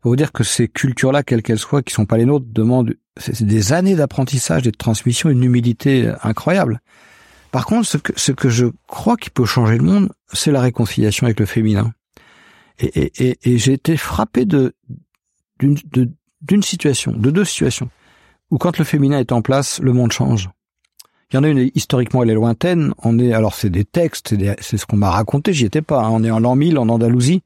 Pour vous dire que ces cultures-là, quelles qu'elles soient, qui sont pas les nôtres, demandent c'est des années d'apprentissage et de transmission, une humilité incroyable. Par contre, ce que, ce que je crois qui peut changer le monde, c'est la réconciliation avec le féminin. Et, et, et, et j'ai été frappé de d'une d'une situation, de deux situations où quand le féminin est en place, le monde change. Il y en a une, historiquement, elle est lointaine. On est, alors c'est des textes, c'est ce qu'on m'a raconté, j'y étais pas. Hein. On est en l'an 1000 en Andalousie.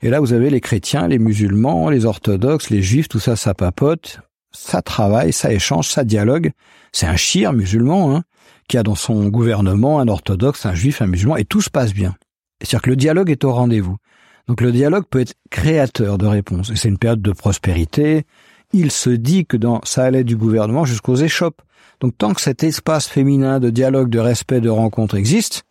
Et là, vous avez les chrétiens, les musulmans, les orthodoxes, les juifs, tout ça, ça papote, ça travaille, ça échange, ça dialogue. C'est un chir musulman, hein, qui a dans son gouvernement un orthodoxe, un juif, un musulman, et tout se passe bien. C'est-à-dire que le dialogue est au rendez-vous. Donc le dialogue peut être créateur de réponses. Et c'est une période de prospérité, il se dit que dans, ça allait du gouvernement jusqu'aux échoppes. Donc tant que cet espace féminin de dialogue, de respect, de rencontre existe,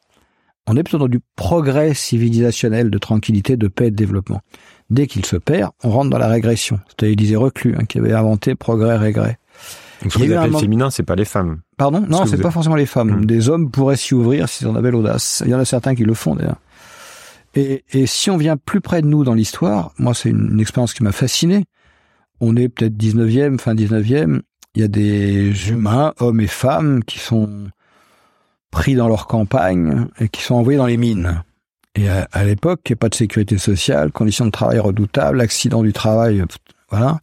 on est plutôt dans du progrès civilisationnel, de tranquillité, de paix et de développement. Dès qu'il se perd, on rentre dans la régression. C'était Élisée Reclus hein, qui avait inventé progrès-régret. Donc ce que vous appelez féminin, c'est pas les femmes. Pardon? Non, c'est pas forcément les femmes. Hmm. Des hommes pourraient s'y ouvrir s'ils en avaient l'audace. Il y en a certains qui le font d'ailleurs. Et, et, si on vient plus près de nous dans l'histoire, moi c'est une expérience qui m'a fasciné on est peut-être 19e, fin 19e, il y a des humains, hommes et femmes, qui sont pris dans leur campagne et qui sont envoyés dans les mines. Et à, l'époque, il n'y a pas de sécurité sociale, conditions de travail redoutables, accidents du travail, voilà.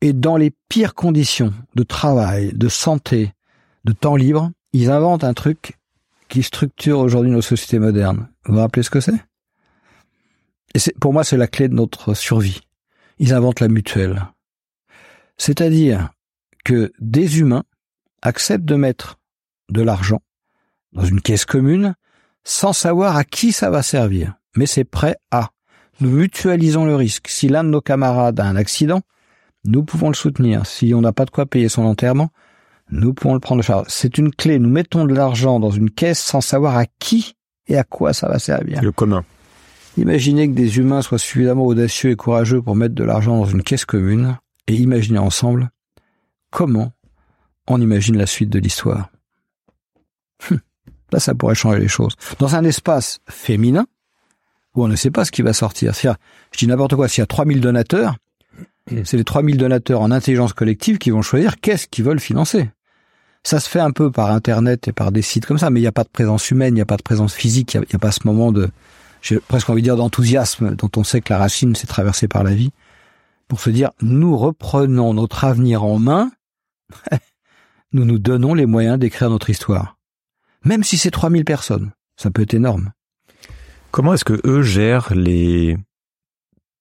Et dans les pires conditions de travail, de santé, de temps libre, ils inventent un truc qui structure aujourd'hui nos sociétés modernes. Vous vous rappelez ce que c'est? Et pour moi, c'est la clé de notre survie ils inventent la mutuelle. C'est-à-dire que des humains acceptent de mettre de l'argent dans une caisse commune sans savoir à qui ça va servir. Mais c'est prêt à. Nous mutualisons le risque. Si l'un de nos camarades a un accident, nous pouvons le soutenir. Si on n'a pas de quoi payer son enterrement, nous pouvons le prendre en charge. C'est une clé. Nous mettons de l'argent dans une caisse sans savoir à qui et à quoi ça va servir. Le commun. Imaginez que des humains soient suffisamment audacieux et courageux pour mettre de l'argent dans une caisse commune et imaginer ensemble comment on imagine la suite de l'histoire. Hum, là, ça pourrait changer les choses. Dans un espace féminin, où on ne sait pas ce qui va sortir. Je dis n'importe quoi, s'il y a 3000 donateurs, c'est les 3000 donateurs en intelligence collective qui vont choisir qu'est-ce qu'ils veulent financer. Ça se fait un peu par Internet et par des sites comme ça, mais il n'y a pas de présence humaine, il n'y a pas de présence physique, il n'y a, pas ce moment de, j'ai presque envie de dire d'enthousiasme dont on sait que la racine s'est traversée par la vie, pour se dire nous reprenons notre avenir en main, nous nous donnons les moyens d'écrire notre histoire. Même si c'est 3000 personnes, ça peut être énorme. Comment est-ce que eux gèrent les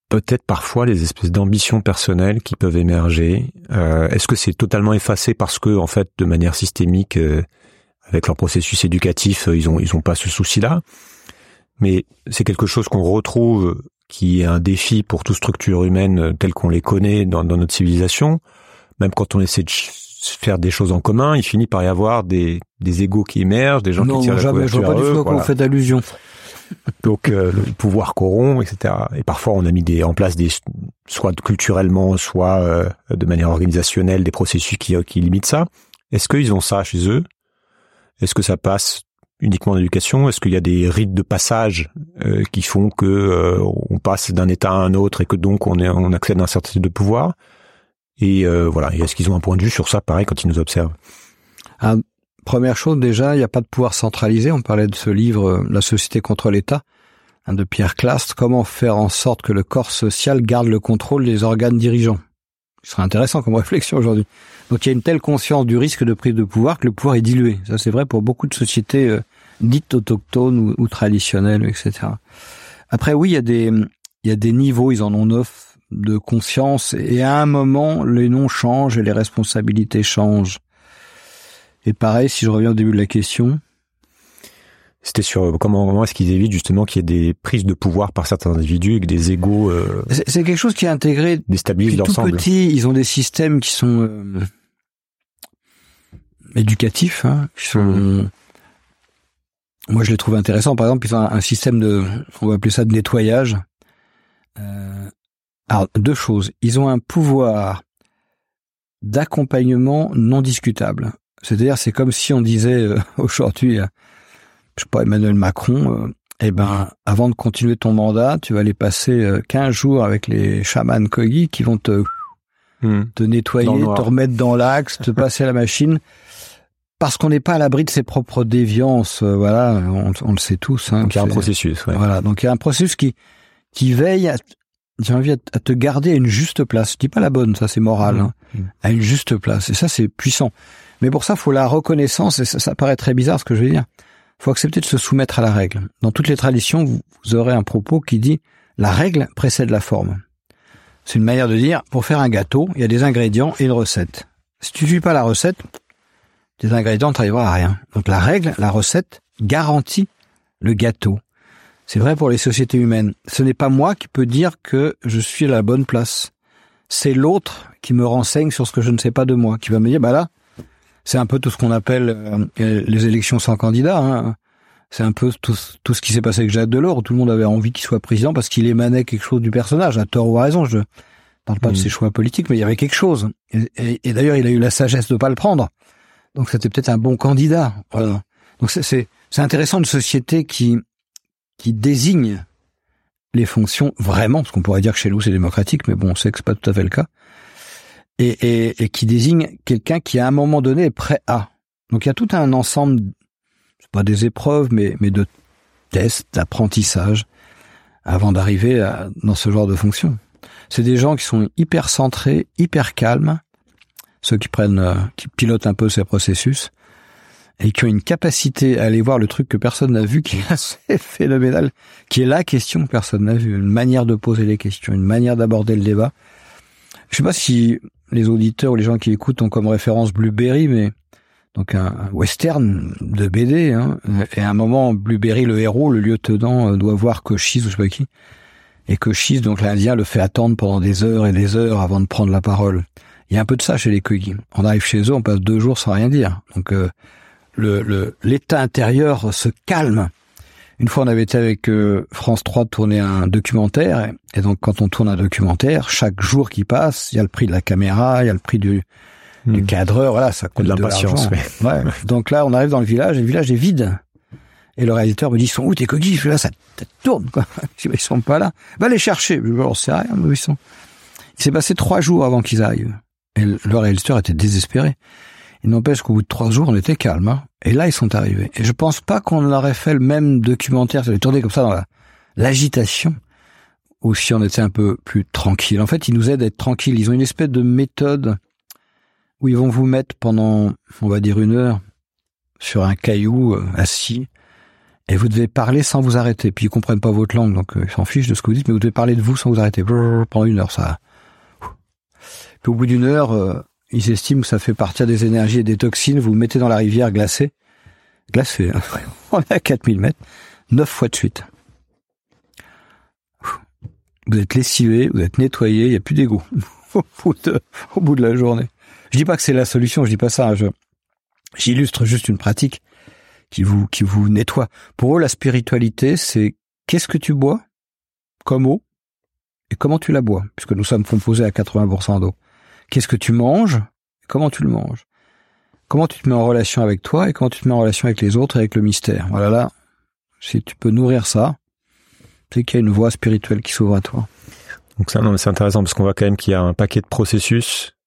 peut-être parfois les espèces d'ambitions personnelles qui peuvent émerger? Euh, Est-ce que c'est totalement effacé parce que, en fait, de manière systémique, euh, avec leur processus éducatif, euh, ils ont ils pas ce souci-là? Mais c'est quelque chose qu'on retrouve, qui est un défi pour toute structure humaine euh, telle qu'on les connaît dans, dans notre civilisation. Même quand on essaie de faire des choses en commun, il finit par y avoir des, des égaux qui émergent, des gens non, qui tirent jamais, la je vois pas du tout voilà. vous faites allusion. Donc euh, le pouvoir corrompt, etc. Et parfois on a mis des, en place des, soit culturellement, soit euh, de manière organisationnelle, des processus qui, qui limitent ça. Est-ce qu'ils ont ça chez eux? Est-ce que ça passe uniquement en éducation Est-ce qu'il y a des rites de passage euh, qui font que euh, on passe d'un état à un autre et que donc on, est, on accède à un certain type de pouvoir? Et euh, voilà. Est-ce qu'ils ont un point de vue sur ça, pareil, quand ils nous observent? Ah, première chose, déjà, il n'y a pas de pouvoir centralisé. On parlait de ce livre, La société contre l'État, hein, de Pierre Clastre. Comment faire en sorte que le corps social garde le contrôle des organes dirigeants? Ce serait intéressant comme réflexion aujourd'hui. Donc il y a une telle conscience du risque de prise de pouvoir que le pouvoir est dilué. Ça, c'est vrai pour beaucoup de sociétés dites autochtones ou, ou traditionnelles, etc. Après, oui, il y a des, il y a des niveaux, ils en ont neuf, de conscience. Et à un moment, les noms changent et les responsabilités changent. Et pareil, si je reviens au début de la question, C'était sur euh, comment, comment est-ce qu'ils évitent justement qu'il y ait des prises de pouvoir par certains individus et que des égaux euh, c'est quelque chose qui est intégré déstabilisent depuis tout l'ensemble. petit. Ils ont des systèmes qui sont euh, éducatifs, hein, qui sont. Mhm. Moi, je les trouve intéressants. Par exemple, ils ont un, un système de, on va appeler ça de nettoyage. Euh, alors, deux choses. Ils ont un pouvoir d'accompagnement non discutable. C'est-à-dire, c'est comme si on disait euh, aujourd'hui, euh, je sais pas, Emmanuel Macron, euh, eh ben, avant de continuer ton mandat, tu vas aller passer euh, 15 jours avec les chamans Kogi qui vont te, Mhm. te nettoyer, te remettre dans l'axe, te passer à la machine. Parce qu'on n'est pas à l'abri de ses propres déviances, euh, voilà, on, on le sait tous. Hein, Donc il y a un processus. Ouais. voilà, donc il y a un processus qui qui veille, à, j'ai envie à, à te garder à une juste place. Je dis pas la bonne, ça c'est moral, hein, Mmh. à une juste place. Et ça c'est puissant. Mais pour ça, faut la reconnaissance. Et ça, ça paraît très bizarre ce que je vais dire. Faut accepter de se soumettre à la règle. Dans toutes les traditions, vous, vous aurez un propos qui dit la règle précède la forme. C'est une manière de dire pour faire un gâteau, il y a des ingrédients et une recette. Si tu suis pas la recette, tes ingrédients ne t'arriveront à rien. Donc la règle, la recette garantit le gâteau. C'est vrai pour les sociétés humaines. Ce n'est pas moi qui peux dire que je suis à la bonne place. C'est l'autre qui me renseigne sur ce que je ne sais pas de moi, qui va me dire, bah là, c'est un peu tout ce qu'on appelle euh, les élections sans candidat. hein. C'est un peu tout, tout ce qui s'est passé avec Jacques Delors, où tout le monde avait envie qu'il soit président parce qu'il émanait quelque chose du personnage, à tort ou à raison. Je parle pas de Mhm. ses choix politiques, mais il y avait quelque chose. Et, et- et d'ailleurs, il a eu la sagesse de pas le prendre. Donc c'était peut-être un bon candidat. Voilà. Donc c'est- intéressant une société qui qui désigne les fonctions vraiment, parce qu'on pourrait dire que chez nous c'est démocratique, mais bon, on sait que c'est pas tout à fait le cas, et, et, et qui désigne quelqu'un qui à un moment donné est prêt à. Donc il y a tout un ensemble, c'est pas des épreuves, mais mais de tests, d'apprentissage, avant d'arriver dans ce genre de fonction. C'est des gens qui sont hyper centrés, hyper calmes, ceux qui prennent, euh, qui pilotent un peu ces processus, et qui ont une capacité à aller voir le truc que personne n'a vu, qui est assez phénoménal, qui est la question que personne n'a vue, une manière de poser les questions, une manière d'aborder le débat. Je sais pas si les auditeurs ou les gens qui écoutent ont comme référence Blueberry, mais donc un, western de BD, hein, et à un moment, Blueberry, le héros, le lieutenant, euh, doit voir Cochise ou je sais pas qui, et Cochise, donc l'Indien, le fait attendre pendant des heures et des heures avant de prendre la parole. Il y a un peu de ça chez les Kogi. On arrive chez eux, on passe deux jours sans rien dire. Donc euh, le le- l'état intérieur se calme. Une fois, on avait été avec euh, France 3 tourner un documentaire, et, et donc quand on tourne un documentaire, chaque jour qui passe, il y a le prix de la caméra, il y a le prix du, du Hmm. cadreur, voilà, ça coûte de l'impatience, ouais. Ouais. Donc là, on arrive dans le village, et le village est vide. Et le réalisateur me dit, ils sont où tes coquilles là, ça, ça tourne, quoi. Bah, ils sont pas là. Va les chercher. Je dis, on sait rien, où ils sont. Il s'est passé trois jours avant qu'ils arrivent. Et le réalisateur était désespéré. Il n'empêche qu'au bout de trois jours, on était calme. hein. Et là, ils sont arrivés. Et je pense pas qu'on aurait fait le même documentaire, ça tourné comme ça dans la- l'agitation, ou si on était un peu plus tranquille. En fait, ils nous aident à être tranquilles. Ils ont une espèce de méthode où ils vont vous mettre pendant, on va dire, une heure sur un caillou euh, assis, Et vous devez parler sans vous arrêter. Puis ils comprennent pas votre langue, donc ils s'en fichent de ce que vous dites, mais vous devez parler de vous sans vous arrêter. Pendant une heure, ça. Puis au bout d'une heure, ils estiment que ça fait partir des énergies et des toxines. Vous, vous mettez dans la rivière glacée. Glacée, hein. on est à 4000 mètres. Neuf fois de suite. Vous êtes lessivé, vous êtes nettoyé, il n'y a plus d'égout au, au bout de la journée. Je dis pas que c'est la solution, je dis pas ça. Je, j'illustre juste une pratique qui vous, qui vous nettoie. Pour eux, la spiritualité, c'est qu'est-ce que tu bois comme eau et comment tu la bois, puisque nous sommes composés à 80% d'eau. Qu'est-ce que tu manges comment tu le manges. Comment tu te mets en relation avec toi et comment tu te mets en relation avec les autres et avec le mystère. Voilà là, si tu peux nourrir ça, c'est qu'il y a une voie spirituelle qui s'ouvre à toi. Donc ça, non, mais c'est intéressant parce qu'on voit quand même qu'il y a un paquet de processus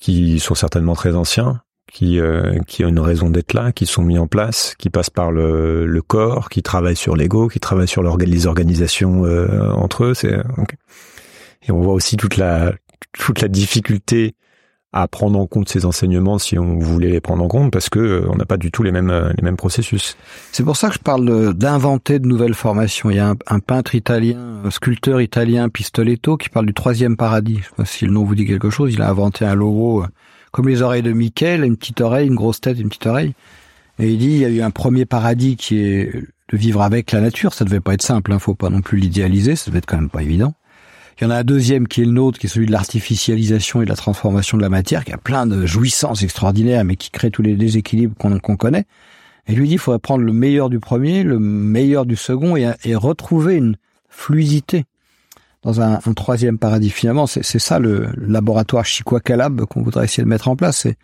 qui sont certainement très anciens, qui euh, qui ont une raison d'être là, qui sont mis en place, qui passent par le, corps, qui travaillent sur l'ego, qui travaillent sur les organisations euh, entre eux. Et on voit aussi toute la toute la difficulté à prendre en compte ces enseignements si on voulait les prendre en compte parce que euh, on n'a pas du tout les mêmes euh, les mêmes processus. C'est pour ça que je parle d'inventer de nouvelles formations. Il y a un, peintre italien, un sculpteur italien Pistoletto qui parle du troisième paradis. Je sais pas si le nom vous dit quelque chose. Il a inventé un logo euh, comme les oreilles de Michael, une petite oreille, une grosse tête, une petite oreille. Et il dit il y a eu un premier paradis qui est de vivre avec la nature. Ça devait pas être simple. Hein, faut pas non plus l'idéaliser. Ça devait être quand même pas évident. Il y en a un deuxième qui est le nôtre, qui est celui de l'artificialisation et de la transformation de la matière, qui a plein de jouissances extraordinaires, mais qui crée tous les déséquilibres qu'on connaît. Et lui dit, il faudrait prendre le meilleur du premier, le meilleur du second, et, et retrouver une fluidité dans un, un troisième paradis. Finalement, c'est ça le laboratoire Chiquakalab qu'on voudrait essayer de mettre en place. C'est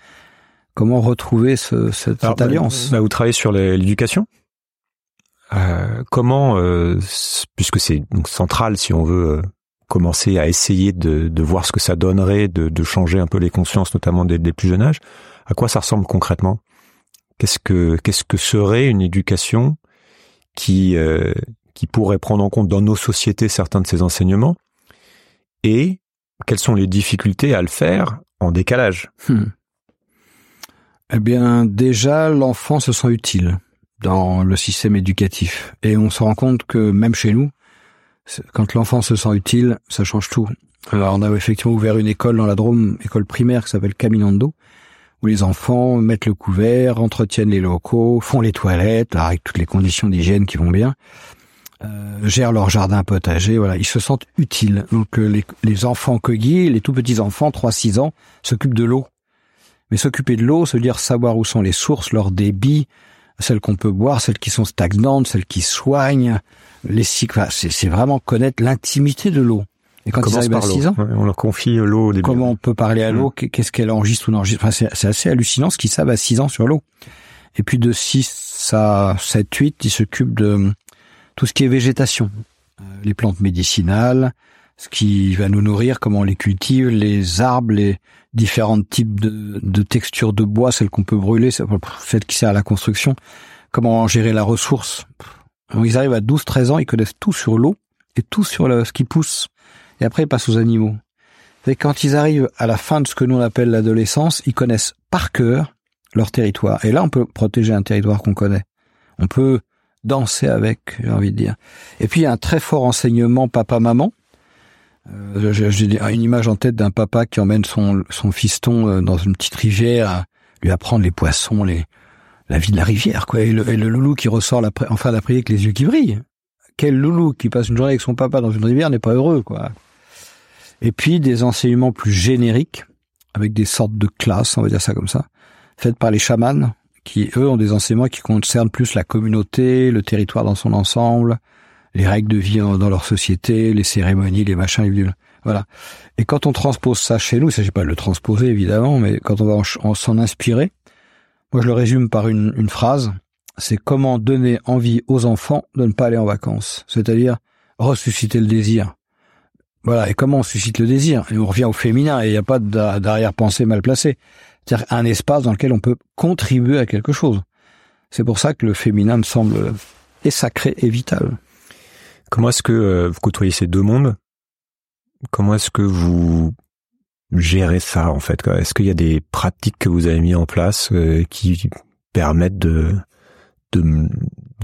comment retrouver ce, cette, cette alliance. Bah, vous travaillez sur l'éducation euh, comment, euh, puisque c'est central si on veut euh, commencer à essayer de, de, voir ce que ça donnerait, de, de, changer un peu les consciences, notamment des, des, plus jeunes âges. À quoi ça ressemble concrètement? Qu'est-ce que qu'est-ce que serait une éducation qui euh, qui pourrait prendre en compte dans nos sociétés certains de ces enseignements? Et quelles sont les difficultés à le faire en décalage? Hmm. Eh bien, déjà, l'enfant se sent utile dans le système éducatif. Et on se rend compte que même chez nous, quand l'enfant se sent utile, ça change tout. Alors on a effectivement ouvert une école dans la Drôme, école primaire qui s'appelle Caminando, où les enfants mettent le couvert, entretiennent les locaux, font les toilettes, avec toutes les conditions d'hygiène qui vont bien, euh, gèrent leur jardin potager, voilà, ils se sentent utiles. Donc euh, les, les enfants cueillis, les tout petits enfants, 3-6 ans, s'occupent de l'eau. Mais s'occuper de l'eau, se dire savoir où sont les sources, leur débit, celles qu'on peut boire, celles qui sont stagnantes, celles qui soignent, les cycles. c'est vraiment connaître l'intimité de l'eau. Et quand ils arrivent à 6 ans, on leur confie l'eau au début. Comment on peut parler à l'eau mmh. Qu'est-ce qu'elle enregistre ou n'enregistre enfin, C'est assez hallucinant ce qu'ils savent à 6 ans sur l'eau. Et puis de 6 à 7, 8, ils s'occupent de tout ce qui est végétation. Euh, les plantes médicinales, ce qui va nous nourrir, comment on les cultive, les arbres, les différents types de, de textures de bois, celles qu'on peut brûler, celles qui servent à la construction, comment gérer la ressource. Ils arrivent à 12-13 ans, ils connaissent tout sur l'eau et tout sur ce qui pousse. Et après, ils passent aux animaux. Et quand ils arrivent à la fin de ce que nous on appelle l'adolescence, ils connaissent par cœur leur territoire. Et là, on peut protéger un territoire qu'on connaît. On peut danser avec, j'ai envie de dire. Et puis, il y a un très fort enseignement papa-maman euh, j'ai une image en tête d'un papa qui emmène son, son fiston euh, dans une petite rivière, lui apprendre les poissons, les, la vie de la rivière, quoi. Et le, loulou qui ressort la, en fin d'après avec les yeux qui brillent. Quel loulou qui passe une journée avec son papa dans une rivière n'est pas heureux, quoi. Et puis des enseignements plus génériques, avec des sortes de classes, on va dire ça comme ça, faites par les chamans, qui eux ont des enseignements qui concernent plus la communauté, le territoire dans son ensemble, les règles de vie dans leur société, les cérémonies, les machins, les Voilà. Et quand on transpose ça chez nous, il s'agit pas de le transposer évidemment, mais quand on va s'en inspirer, moi je le résume par une, phrase, c'est comment donner envie aux enfants de ne pas aller en vacances. C'est-à-dire ressusciter le désir. Voilà. Et comment on suscite le désir? Et on revient au féminin et il n'y a pas d'arrière-pensée mal placée. C'est-à-dire un espace dans lequel on peut contribuer à quelque chose. C'est pour ça que le féminin me semble est sacré et vital. Comment est-ce que euh, vous côtoyez ces deux mondes? Comment est-ce que vous gérez ça en fait Est-ce qu'il y a des pratiques que vous avez mis en place euh, qui permettent de, de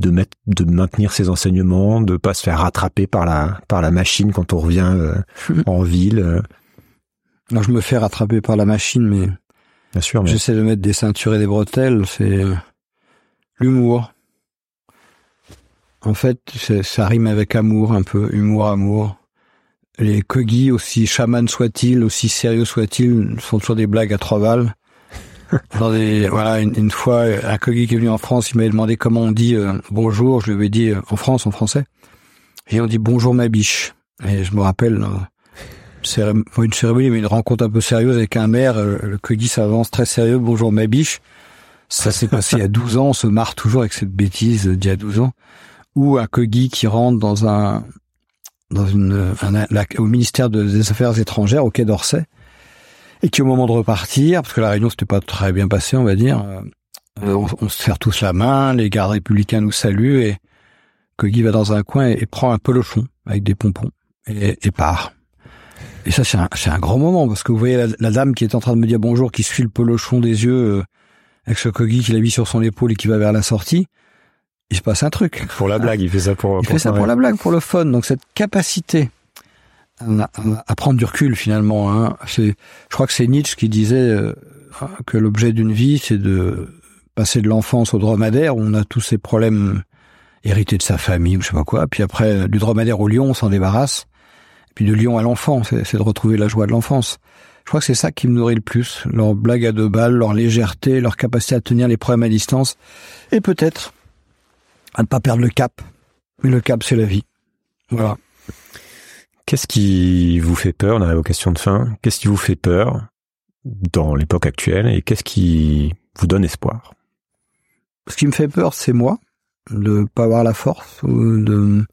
de mettre, de maintenir ses enseignements, de pas se faire rattraper par la par la machine quand on revient euh, en ville. euh? Alors, je me fais rattraper par la machine, mais Bien sûr, mais j'essaie de mettre des ceintures et des bretelles. C'est euh, l'humour. En fait, ça rime avec amour un peu, humour, amour. Les Kogi, aussi chamans soient-ils, aussi sérieux soient-ils, font toujours des blagues à trois balles. Dans des, voilà, une, une fois, un Kogi qui est venu en France, il m'avait demandé comment on dit euh, bonjour. Je lui avais dit euh, en France, en français. Et on dit bonjour ma biche. Et je me rappelle, euh, une cérémonie, mais une rencontre un peu sérieuse avec un maire. Le Kogi s'avance très sérieux. Bonjour ma biche. Ça s'est passé il y a 12 ans. On se marre toujours avec cette bêtise d'il y a 12 ans. Ou un Kogi qui rentre dans un, dans une, un- la- au ministère de- des Affaires étrangères, au Quai d'Orsay, et qui au moment de repartir, parce que la réunion s'était pas très bien passée, on va dire, euh, on, se serre tous la main, les gardes républicains nous saluent, et Kogi va dans un coin et, prend un pelochon avec des pompons et, et part. Et ça, c'est un, un grand moment, parce que vous voyez la, la dame qui est en train de me dire bonjour, qui suit le pelochon des yeux, euh, avec ce Kogi qu'il a mis sur son épaule et qui va vers la sortie, il se passe un truc. pour la blague, il fait ça pour. Il fait ça pour la blague, pour le fun. Donc cette capacité à, prendre du recul finalement. Hein, c'est, je crois que c'est Nietzsche qui disait euh, que l'objet d'une vie, c'est de passer de l'enfance au dromadaire où on a tous ces problèmes hérités de sa famille ou je sais pas quoi. Puis après, du dromadaire au lion, on s'en débarrasse. Et puis de lion à l'enfant, c'est, c'est de retrouver la joie de l'enfance. Je crois que c'est ça qui me nourrit le plus. Leur blague à deux balles, leur légèreté, leur capacité à tenir les problèmes à distance. Et peut-être à ne pas perdre le cap. Mais le cap, c'est la vie. Voilà. Qu'est-ce qui vous fait peur On arrive aux questions de fin? Qu'est-ce qui vous fait peur dans l'époque actuelle et qu'est-ce qui vous donne espoir? Ce qui me fait peur, c'est moi, de pas avoir la force ou de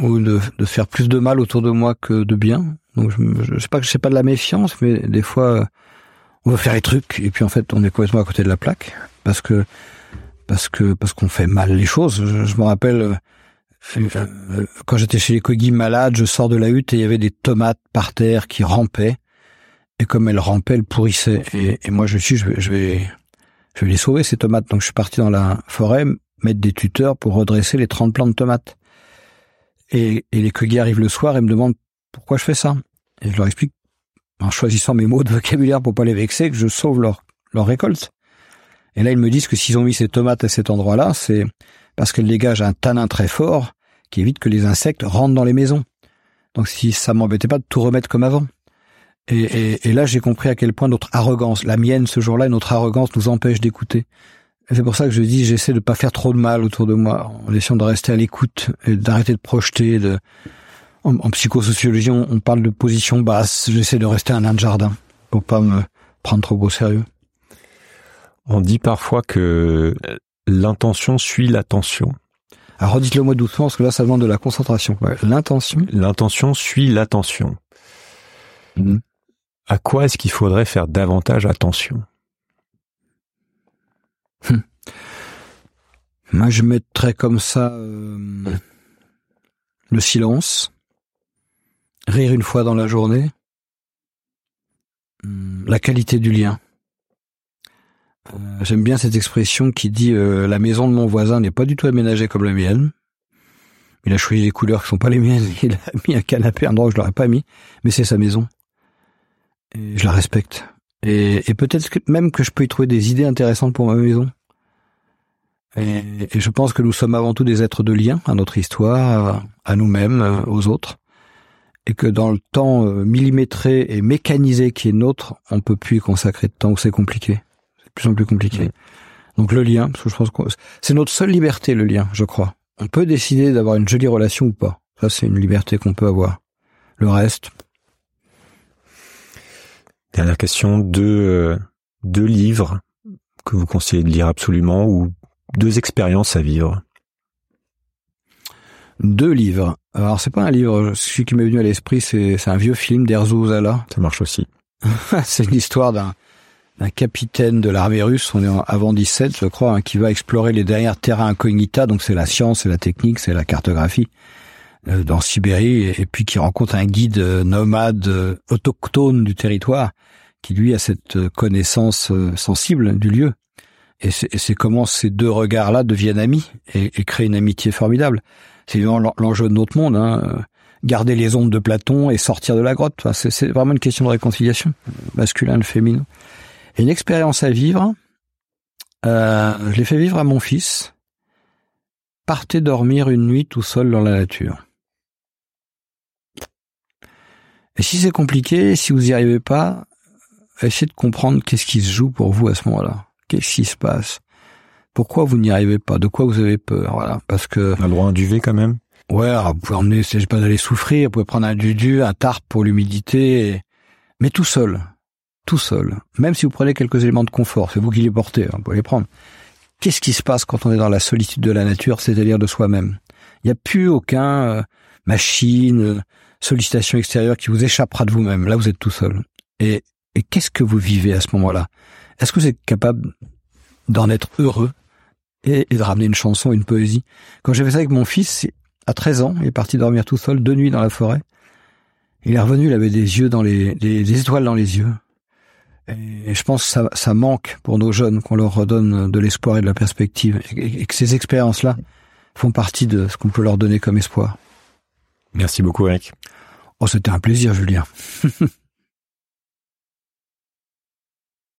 ou de, de faire plus de mal autour de moi que de bien. Donc je, je sais pas que je sais pas de la méfiance, mais des fois on veut faire les trucs et puis en fait on est complètement à côté de la plaque parce que parce que parce qu'on fait mal les choses. Je, je me rappelle euh, euh, quand j'étais chez les Kogi malade, je sors de la hutte et il y avait des tomates par terre qui rampaient et comme elles rampaient, elles pourrissaient et, et moi je me suis dit, je vais, je vais je vais les sauver ces tomates. Donc je suis parti dans la forêt mettre des tuteurs pour redresser les 30 plants de tomates. Et, et les Kogi arrivent le soir et me demandent pourquoi je fais ça. Et je leur explique, en choisissant mes mots de vocabulaire pour pas les vexer, que je sauve leur, leur récolte. Et là, ils me disent que s'ils ont mis ces tomates à cet endroit-là, c'est parce qu'elles dégagent un tanin très fort qui évite que les insectes rentrent dans les maisons. Donc si ça m'embêtait pas de tout remettre comme avant. Et, là, j'ai compris à quel point notre arrogance, la mienne ce jour-là, notre arrogance nous empêche d'écouter. C'est pour ça que je dis, j'essaie de pas faire trop de mal autour de moi, en essayant de rester à l'écoute et d'arrêter de projeter. De... En, en psychosociologie, on, on parle de position basse. J'essaie de rester un nain de jardin pour pas me prendre trop au sérieux. On dit parfois que l'intention suit l'attention. Alors redites-le moi doucement, parce que là, ça demande de la concentration. Ouais, L'intention. L'intention suit l'attention. Mhm. À quoi est-ce qu'il faudrait faire davantage attention? Moi, je mettrais comme ça euh, le silence, rire une fois dans la journée, hum, la qualité du lien. Euh, J'aime bien cette expression qui dit euh, la maison de mon voisin n'est pas du tout aménagée comme la mienne. Il a choisi des couleurs qui sont pas les miennes. Il a mis un canapé un endroit où je l'aurais pas mis, mais c'est sa maison. Et je la respecte. Et, peut-être que même que je peux y trouver des idées intéressantes pour ma maison. Et, je pense que nous sommes avant tout des êtres de lien à notre histoire, à- nous-mêmes, euh, aux autres, et que dans le temps millimétré et mécanisé qui est nôtre, on peut plus y consacrer de temps, ou c'est compliqué. De plus en plus compliqué. Donc le lien, parce que je pense que c'est notre seule liberté, le lien, je crois. On peut décider d'avoir une jolie relation ou pas. Ça, c'est une liberté qu'on peut avoir. Le reste, Dernière question, deux, euh, deux livres que vous conseillez de lire absolument ou deux expériences à vivre? deux livres. Alors c'est pas un livre, celui qui m'est venu à l'esprit, c'est c'est un vieux film d'Erzo Zala. Ça marche aussi. c'est l'histoire d'un d'un capitaine de l'armée russe, on est avant 17 je crois, hein, qui va explorer les dernières terrains incognita, donc c'est la science, c'est la technique, c'est la cartographie, euh, dans Sibérie, et, puis qui rencontre un guide euh, nomade euh, autochtone du territoire, qui lui a cette connaissance sensible du lieu. et c'est comment ces deux regards-là deviennent amis et, créent une amitié formidable. C'est évidemment l'enjeu de notre monde, hein. garder les ondes de Platon et sortir de la grotte. C'est vraiment une question de réconciliation, masculin et féminin. Une expérience à vivre, euh, je l'ai fait vivre à mon fils. Partez dormir une nuit tout seul dans la nature. Et si c'est compliqué, si vous n'y arrivez pas, essayez de comprendre qu'est-ce qui se joue pour vous à ce moment-là. Qu'est-ce qui se passe? Pourquoi vous n'y arrivez pas? De quoi vous avez peur? Voilà, parce que on a le droit à un duvet quand même. Ouais, vous pouvez emmener, c'est pas d'aller souffrir, vous pouvez prendre un dudu, un tarp pour l'humidité, mais tout seul, tout seul. Même si vous prenez quelques éléments de confort, c'est vous qui les portez, hein, vous pouvez les prendre. Qu'est-ce qui se passe quand on est dans la solitude de la nature, c'est-à-dire de soi-même? Il n'y a plus aucun euh, machine, euh, sollicitation extérieure qui vous échappera de vous-même. Là, vous êtes tout seul. Et, et qu'est-ce que vous vivez à ce moment-là? Est-ce que vous êtes capable d'en être heureux et, de ramener une chanson, une poésie? Quand j'ai fait ça avec mon fils, à 13 ans, il est parti dormir tout seul deux nuits dans la forêt. Il est revenu, il avait des yeux dans les, des, étoiles dans les yeux. Et je pense que ça, ça manque pour nos jeunes qu'on leur redonne de l'espoir et de la perspective, et, que ces expériences-là font partie de ce qu'on peut leur donner comme espoir. Merci beaucoup, Eric. Oh, c'était un plaisir, Julien.